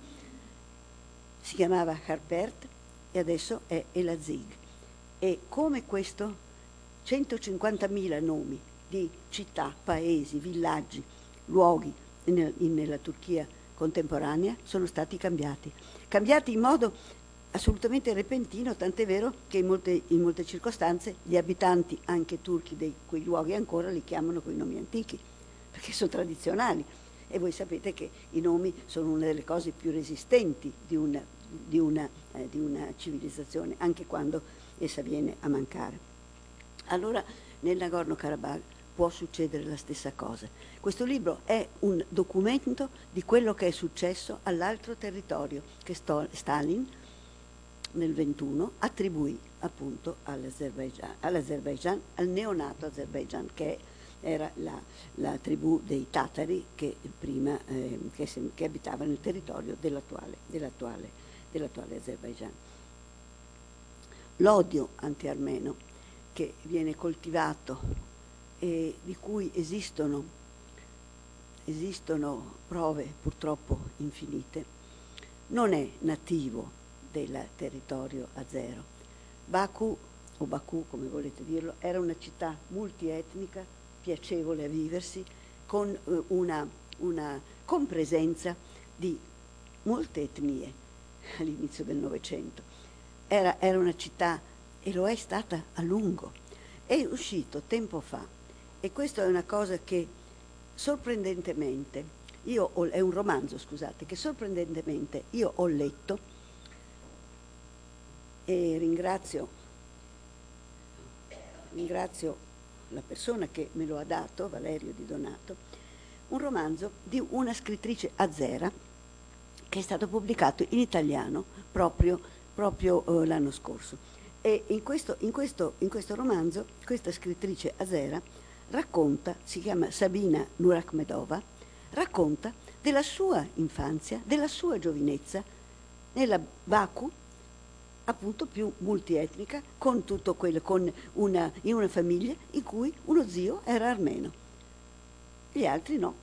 si chiamava Harpert e adesso è Elazig. E come questo 150.000 nomi di città, paesi, villaggi, luoghi nella Turchia contemporanea sono stati cambiati. Cambiati in modo assolutamente repentino, tant'è vero che in molte, in molte circostanze gli abitanti, anche turchi di quei luoghi ancora, li chiamano con i nomi antichi, perché sono tradizionali. E voi sapete che i nomi sono una delle cose più resistenti di una, di una, eh, di una civilizzazione, anche quando essa viene a mancare. Allora, nel Nagorno-Karabakh può succedere la stessa cosa. Questo libro è un documento di quello che è successo all'altro territorio che Stalin nel 21 attribuì appunto all'Azerbaijan, all'Azerbaijan, al neonato Azerbaijan che era la, la tribù dei Tatari che, prima, eh, che, che abitava nel territorio dell'attuale, dell'attuale, dell'attuale Azerbaijan. L'odio anti-armeno che viene coltivato e di cui esistono, esistono prove purtroppo infinite, non è nativo del territorio azero. Baku, o Baku come volete dirlo, era una città multietnica, piacevole a viversi, con eh, una, una compresenza di molte etnie all'inizio del Novecento. Era, era una città, e lo è stata a lungo, è uscito tempo fa, e questa è una cosa che sorprendentemente, io ho, è un romanzo scusate, che sorprendentemente io ho letto e ringrazio, ringrazio la persona che me lo ha dato, Valerio Di Donato, un romanzo di una scrittrice azera che è stato pubblicato in italiano proprio, proprio uh, l'anno scorso. E in questo, in, questo, in questo, romanzo questa scrittrice azera racconta, si chiama Sabina Nurakhmedova, racconta della sua infanzia, della sua giovinezza nella Baku, appunto più multietnica, con tutto quello, con una, in una famiglia in cui uno zio era armeno, gli altri no.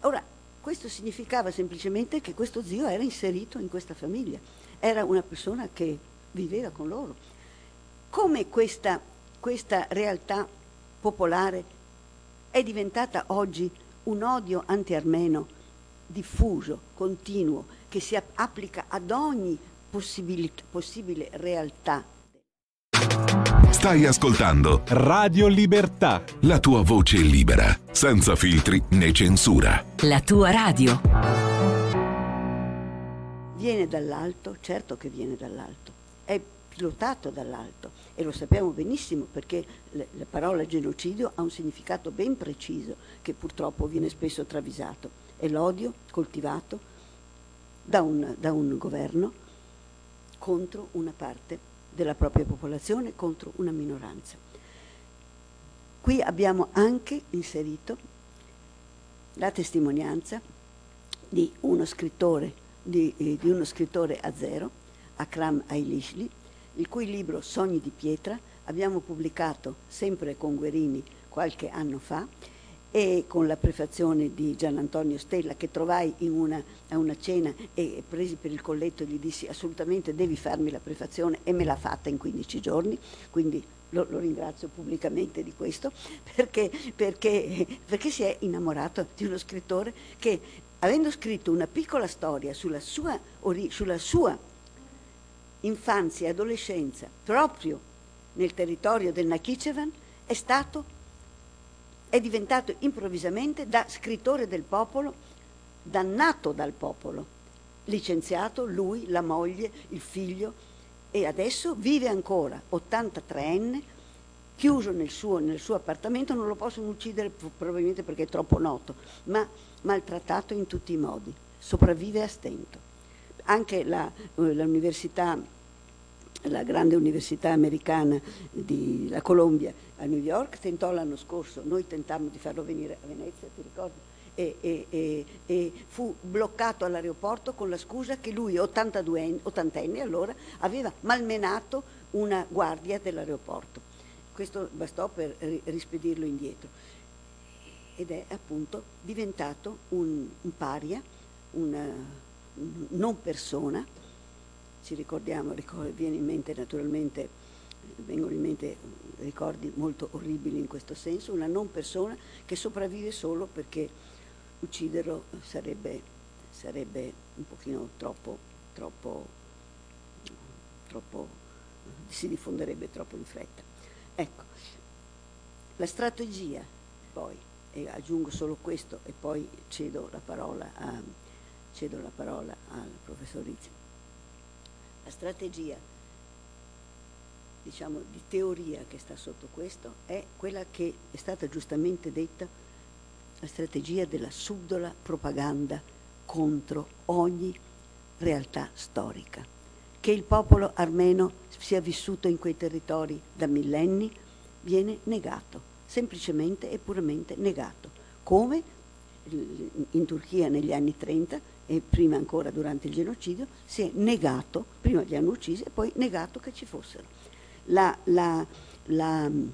Ora, questo significava semplicemente che questo zio era inserito in questa famiglia, era una persona che viveva con loro. Come questa, questa realtà popolare è diventata oggi un odio anti-armeno diffuso, continuo, che si applica ad ogni possibile realtà. Stai ascoltando Radio Libertà. La tua voce libera, senza filtri né censura. La tua radio. Viene dall'alto, certo che viene dall'alto. È pilotato dall'alto e lo sappiamo benissimo perché la parola genocidio ha un significato ben preciso che purtroppo viene spesso travisato. È l'odio coltivato da un, da un governo contro una parte della propria popolazione, contro una minoranza. Qui abbiamo anche inserito la testimonianza di uno scrittore, di, eh, di uno scrittore azero, Akram Ailishli, il cui libro Sogni di pietra abbiamo pubblicato sempre con Guerini qualche anno fa e con la prefazione di Gian Antonio Stella che trovai una, a una cena e presi per il colletto gli dissi assolutamente devi farmi la prefazione. E me l'ha fatta in 15 giorni, quindi lo, lo ringrazio pubblicamente di questo, perché, perché, perché si è innamorato di uno scrittore che avendo scritto una piccola storia sulla sua, sulla sua infanzia e adolescenza proprio nel territorio del Nakhichevan è stato è diventato improvvisamente da scrittore del popolo, dannato dal popolo, licenziato lui, la moglie, il figlio e adesso vive ancora, 83enne, chiuso nel suo, nel suo appartamento, non lo possono uccidere probabilmente perché è troppo noto, ma maltrattato in tutti i modi, sopravvive a stento. Anche la, eh, l'università la grande università americana di la Columbia a New York, tentò l'anno scorso, noi tentammo di farlo venire a Venezia, ti ricordi? E, e, e, e fu bloccato all'aeroporto con la scusa che lui, 82 ottantenne allora, aveva malmenato una guardia dell'aeroporto. Questo bastò per rispedirlo indietro. Ed è appunto diventato un, un paria, una non persona, ci ricordiamo, ricordi, viene in mente naturalmente, vengono in mente ricordi molto orribili in questo senso, una non persona che sopravvive solo perché ucciderlo sarebbe, sarebbe un pochino troppo, troppo, troppo, si diffonderebbe troppo in fretta. Ecco, la strategia poi, e aggiungo solo questo e poi cedo la parola, a, cedo la parola al professor Rizzi la strategia diciamo, di teoria che sta sotto questo è quella che è stata giustamente detta la strategia della subdola propaganda contro ogni realtà storica. Che il popolo armeno sia vissuto in quei territori da millenni viene negato, semplicemente e puramente negato, come? In Turchia negli anni 30 e prima ancora durante il genocidio si è negato, prima li hanno uccisi e poi negato che ci fossero. La, la, la mm,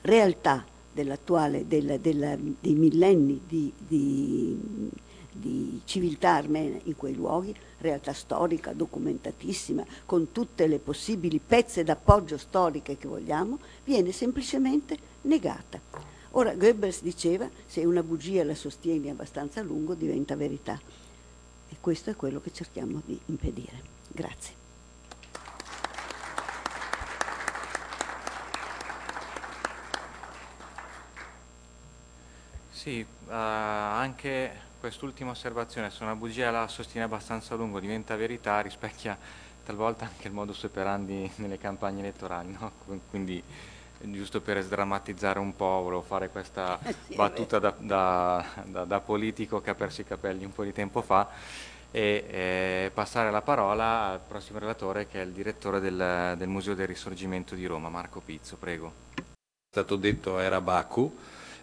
realtà dell'attuale, della, della, dei millenni di, di, di civiltà armena in quei luoghi, realtà storica documentatissima, con tutte le possibili pezze d'appoggio storiche che vogliamo, viene semplicemente negata. Ora Goebbels diceva se una bugia la sostieni abbastanza a lungo diventa verità e questo è quello che cerchiamo di impedire. Grazie. Sì, uh, anche quest'ultima osservazione, se una bugia la sostiene abbastanza a lungo diventa verità, rispecchia talvolta anche il modus operandi nelle campagne elettorali, no? quindi giusto per sdrammatizzare un po', volevo fare questa eh *laughs* sì, battuta da, da, da, da, politico che ha perso i capelli un po' di tempo fa e eh, passare la parola al prossimo relatore che è il direttore del, del Museo del Risorgimento di Roma, Marco Pizzo, prego. È stato detto era Baku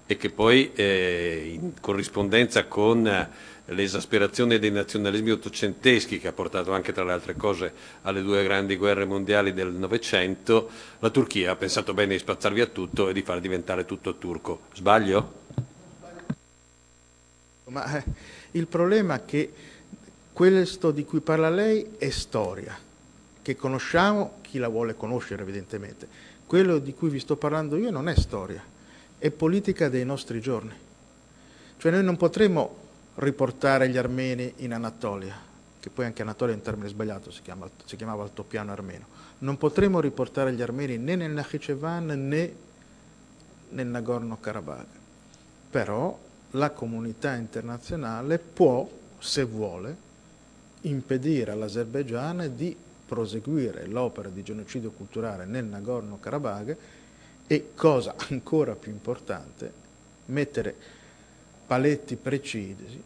e che poi eh, in corrispondenza con l'esasperazione dei nazionalismi ottocenteschi che ha portato anche tra le altre cose alle due grandi guerre mondiali del Novecento, la Turchia ha pensato bene di spazzar via tutto e di far diventare tutto turco. Sbaglio? Ma eh, il problema è che questo di cui parla lei è storia, che conosciamo chi la vuole conoscere evidentemente. Quello di cui vi sto parlando io non è storia, è politica dei nostri giorni. Cioè noi non potremo riportare gli armeni in Anatolia, che poi anche Anatolia è un termine sbagliato, si, chiama, si chiamava altopiano armeno. Non potremo riportare gli armeni né nel Nakhichevan né nel Nagorno-Karabakh. Però la comunità internazionale può, se vuole, impedire all'Azerbaigian di proseguire l'opera di genocidio culturale nel Nagorno-Karabakh e, cosa *laughs* ancora più importante, mettere paletti precisi,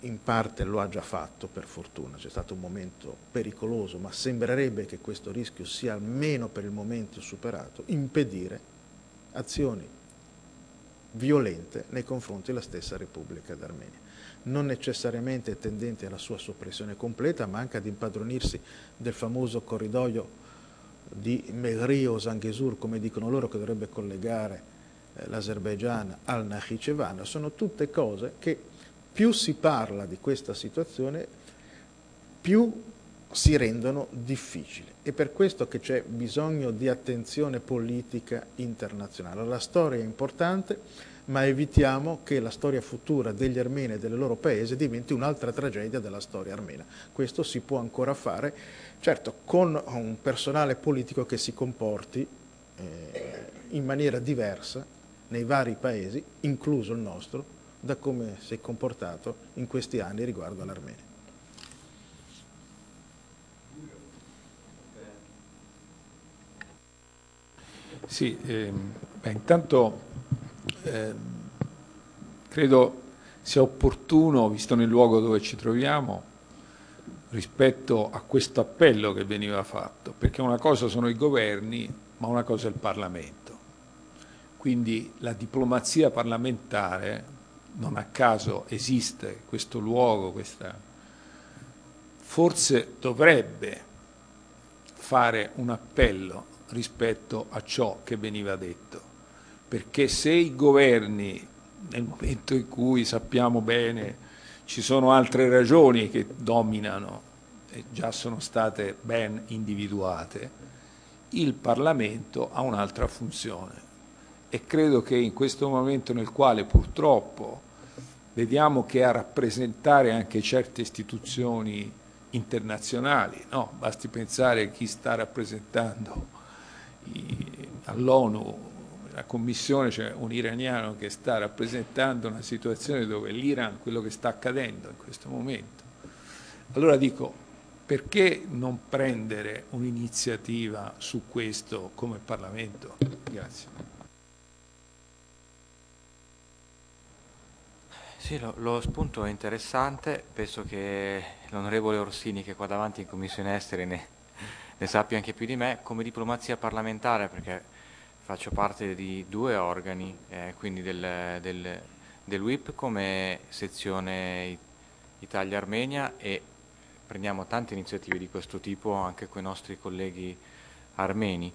in parte lo ha già fatto per fortuna, c'è stato un momento pericoloso, ma sembrerebbe che questo rischio sia almeno per il momento superato, impedire azioni violente nei confronti della stessa Repubblica d'Armenia. Non necessariamente tendenti alla sua soppressione completa, ma anche ad impadronirsi del famoso corridoio di Megri o Zanghesur, come dicono loro, che dovrebbe collegare eh, l'Azerbaigian al Nakhichevan, sono tutte cose che più si parla di questa situazione, più si rendono difficili. È per questo che c'è bisogno di attenzione politica internazionale. La storia è importante, ma evitiamo che la storia futura degli armeni e del loro paese diventi un'altra tragedia della storia armena. Questo si può ancora fare, certo con un personale politico che si comporti eh, in maniera diversa nei vari paesi, incluso il nostro, da come si è comportato in questi anni riguardo all'Armenia. Sì, ehm, beh, intanto eh, credo sia opportuno, visto nel luogo dove ci troviamo, rispetto a questo appello che veniva fatto, perché una cosa sono i governi, ma una cosa è il Parlamento. Quindi la diplomazia parlamentare, non a caso esiste questo luogo, questa... forse dovrebbe fare un appello rispetto a ciò che veniva detto. Perché se i governi, nel momento in cui sappiamo bene ci sono altre ragioni che dominano e già sono state ben individuate, il Parlamento ha un'altra funzione. E credo che in questo momento nel quale purtroppo vediamo che a rappresentare anche certe istituzioni internazionali, no? basti pensare a chi sta rappresentando all'ONU la commissione c'è un iraniano che sta rappresentando una situazione dove l'Iran, quello che sta accadendo in questo momento. Allora dico, perché non prendere un'iniziativa su questo come Parlamento? Grazie. Sì, lo, lo, spunto è interessante, penso che l'onorevole Orsini che è qua davanti in Commissione Estere ne, ne sappia anche più di me, come diplomazia parlamentare, perché faccio parte di due organi, eh, quindi del, del, del WIP come sezione Italia-Armenia e prendiamo tante iniziative di questo tipo anche con i nostri colleghi armeni.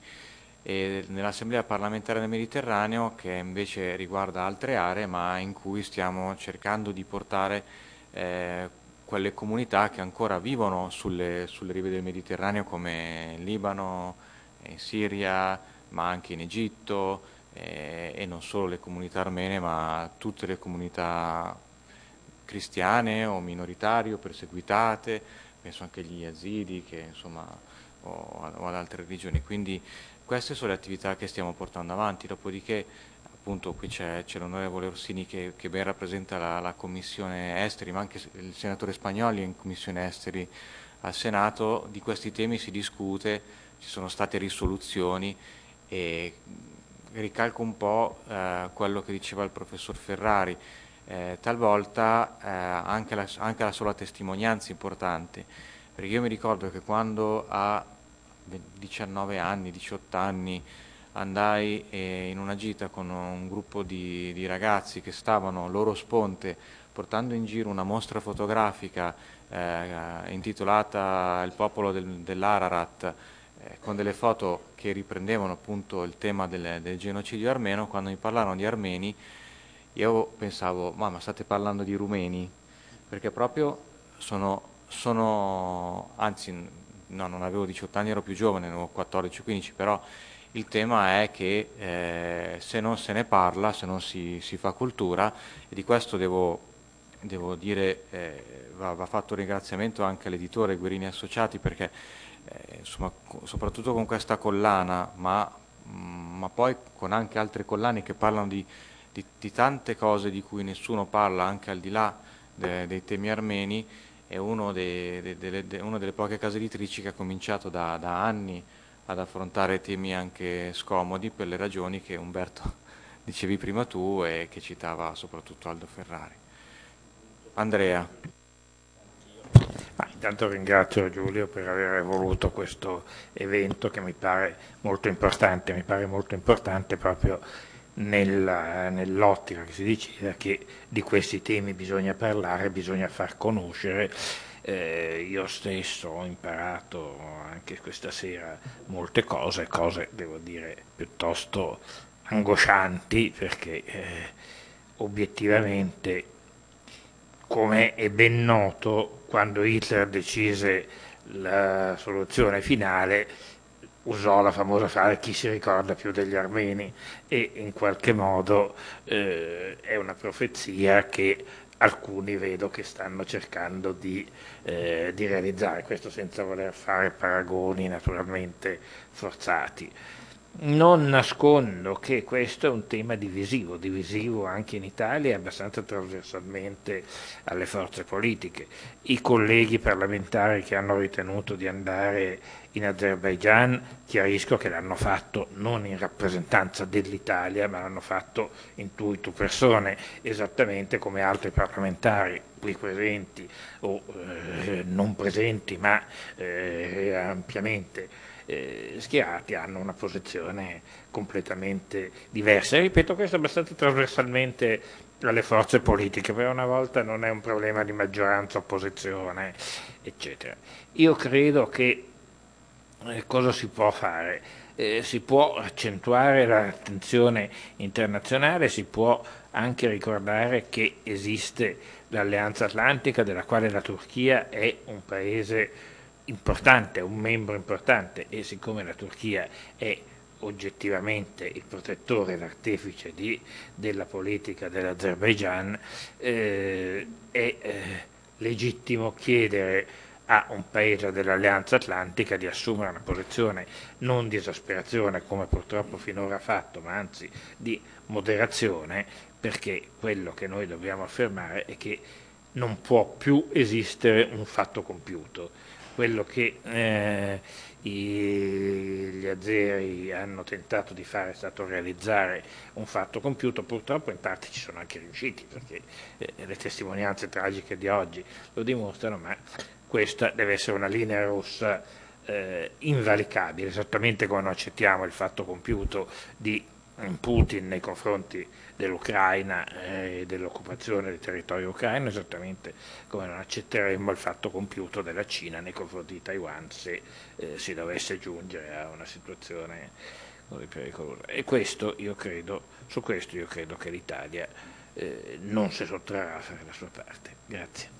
E nell'Assemblea parlamentare del Mediterraneo, che invece riguarda altre aree, ma in cui stiamo cercando di portare eh, quelle comunità che ancora vivono sulle, sulle rive del Mediterraneo, come in Libano, in Siria, ma anche in Egitto, eh, e non solo le comunità armene, ma tutte le comunità cristiane o minoritarie o perseguitate, penso anche agli yazidi che, insomma, o, o, ad altre religioni. Quindi queste sono le attività che stiamo portando avanti, dopodiché appunto qui c'è, l'onorevole Orsini che, che ben rappresenta la, la, Commissione Esteri, ma anche il senatore Spagnoli è in Commissione Esteri al Senato, di questi temi si discute, ci sono state risoluzioni e ricalco un po' eh, quello che diceva il professor Ferrari, eh, talvolta eh, anche, la, anche, la, sola testimonianza è importante, perché io mi ricordo che quando a 19 anni, 18 anni andai eh, in una gita con un gruppo di, di, ragazzi che stavano loro sponte portando in giro una mostra fotografica eh, intitolata Il popolo del, dell'Ararat, eh, con delle foto che riprendevano appunto il tema del, del, genocidio armeno, quando mi parlarono di armeni io pensavo, ma, state parlando di rumeni? Perché proprio sono, sono, anzi no, non avevo 18 anni, ero più giovane, avevo 14-15, però il tema è che eh, se non se ne parla, se non si, si fa cultura, e di questo devo, devo dire, eh, va, va, fatto un ringraziamento anche all'editore Guerini Associati perché eh, insomma, soprattutto con questa collana, ma, mm, ma, poi con anche altre collane che parlano di, di, di, tante cose di cui nessuno parla, anche al di là de, dei temi armeni, è de, de, delle, una delle poche case editrici che ha cominciato da, da anni ad affrontare temi anche scomodi per le ragioni che Umberto *laughs* dicevi prima tu e che citava soprattutto Aldo Ferrari. Andrea. Ma intanto ringrazio Giulio per aver voluto questo evento che mi pare molto importante, mi pare molto importante proprio nell'ottica che si diceva che di questi temi bisogna parlare, bisogna far conoscere. Eh, io stesso ho imparato anche questa sera molte cose, cose devo dire piuttosto angoscianti perché eh, obiettivamente come è ben noto quando Hitler decise la soluzione finale usò la famosa frase chi si ricorda più degli armeni e in qualche modo eh, è una profezia che alcuni vedo che stanno cercando di, eh, di realizzare, questo senza voler fare paragoni naturalmente forzati. Non nascondo che questo è un tema divisivo, divisivo anche in Italia e abbastanza trasversalmente alle forze politiche. I colleghi parlamentari che hanno ritenuto di andare in Azerbaigian chiarisco che l'hanno fatto non in rappresentanza dell'Italia, ma l'hanno fatto in tu e tu persone, esattamente come altri parlamentari qui presenti o eh, non presenti, ma eh, ampiamente eh, schierati hanno una posizione completamente diversa. E ripeto questo abbastanza trasversalmente alle forze politiche, per una volta non è un problema di maggioranza, opposizione, eccetera. Io credo che eh, cosa si può fare? Eh, si può accentuare l'attenzione internazionale, si può anche ricordare che esiste l'Alleanza Atlantica della quale la Turchia è un paese importante, un membro importante e siccome la Turchia è oggettivamente il protettore, l'artefice di, della politica dell'Azerbaigian, eh, è eh, legittimo chiedere a un paese dell'Alleanza Atlantica di assumere una posizione non di esasperazione come purtroppo finora ha fatto, ma anzi di moderazione, perché quello che noi dobbiamo affermare è che non può più esistere un fatto compiuto quello che eh, i, gli azeri hanno tentato di fare è stato realizzare un fatto compiuto, purtroppo in parte ci sono anche riusciti, perché eh, le testimonianze tragiche di oggi lo dimostrano, ma questa deve essere una linea rossa eh, invalicabile, esattamente come non accettiamo il fatto compiuto di Putin nei confronti dell'Ucraina e eh, dell'occupazione del territorio ucraino, esattamente come non accetteremmo il fatto compiuto della Cina nei confronti di Taiwan se eh, si dovesse giungere a una situazione così pericolosa. E questo credo, su questo io credo che l'Italia eh, non si sottrarrà a fare la sua parte. Grazie.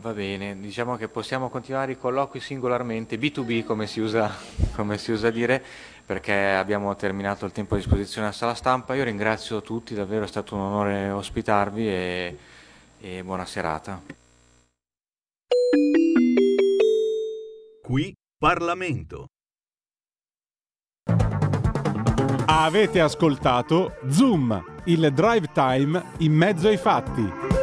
Va bene, diciamo che possiamo continuare i colloqui singolarmente, B2B come si usa, *laughs* come si usa dire, perché abbiamo terminato il tempo a disposizione a sala stampa. Io ringrazio tutti, davvero è stato un onore ospitarvi e, e buona serata. Qui Parlamento. Avete ascoltato Zoom, il drive time in mezzo ai fatti.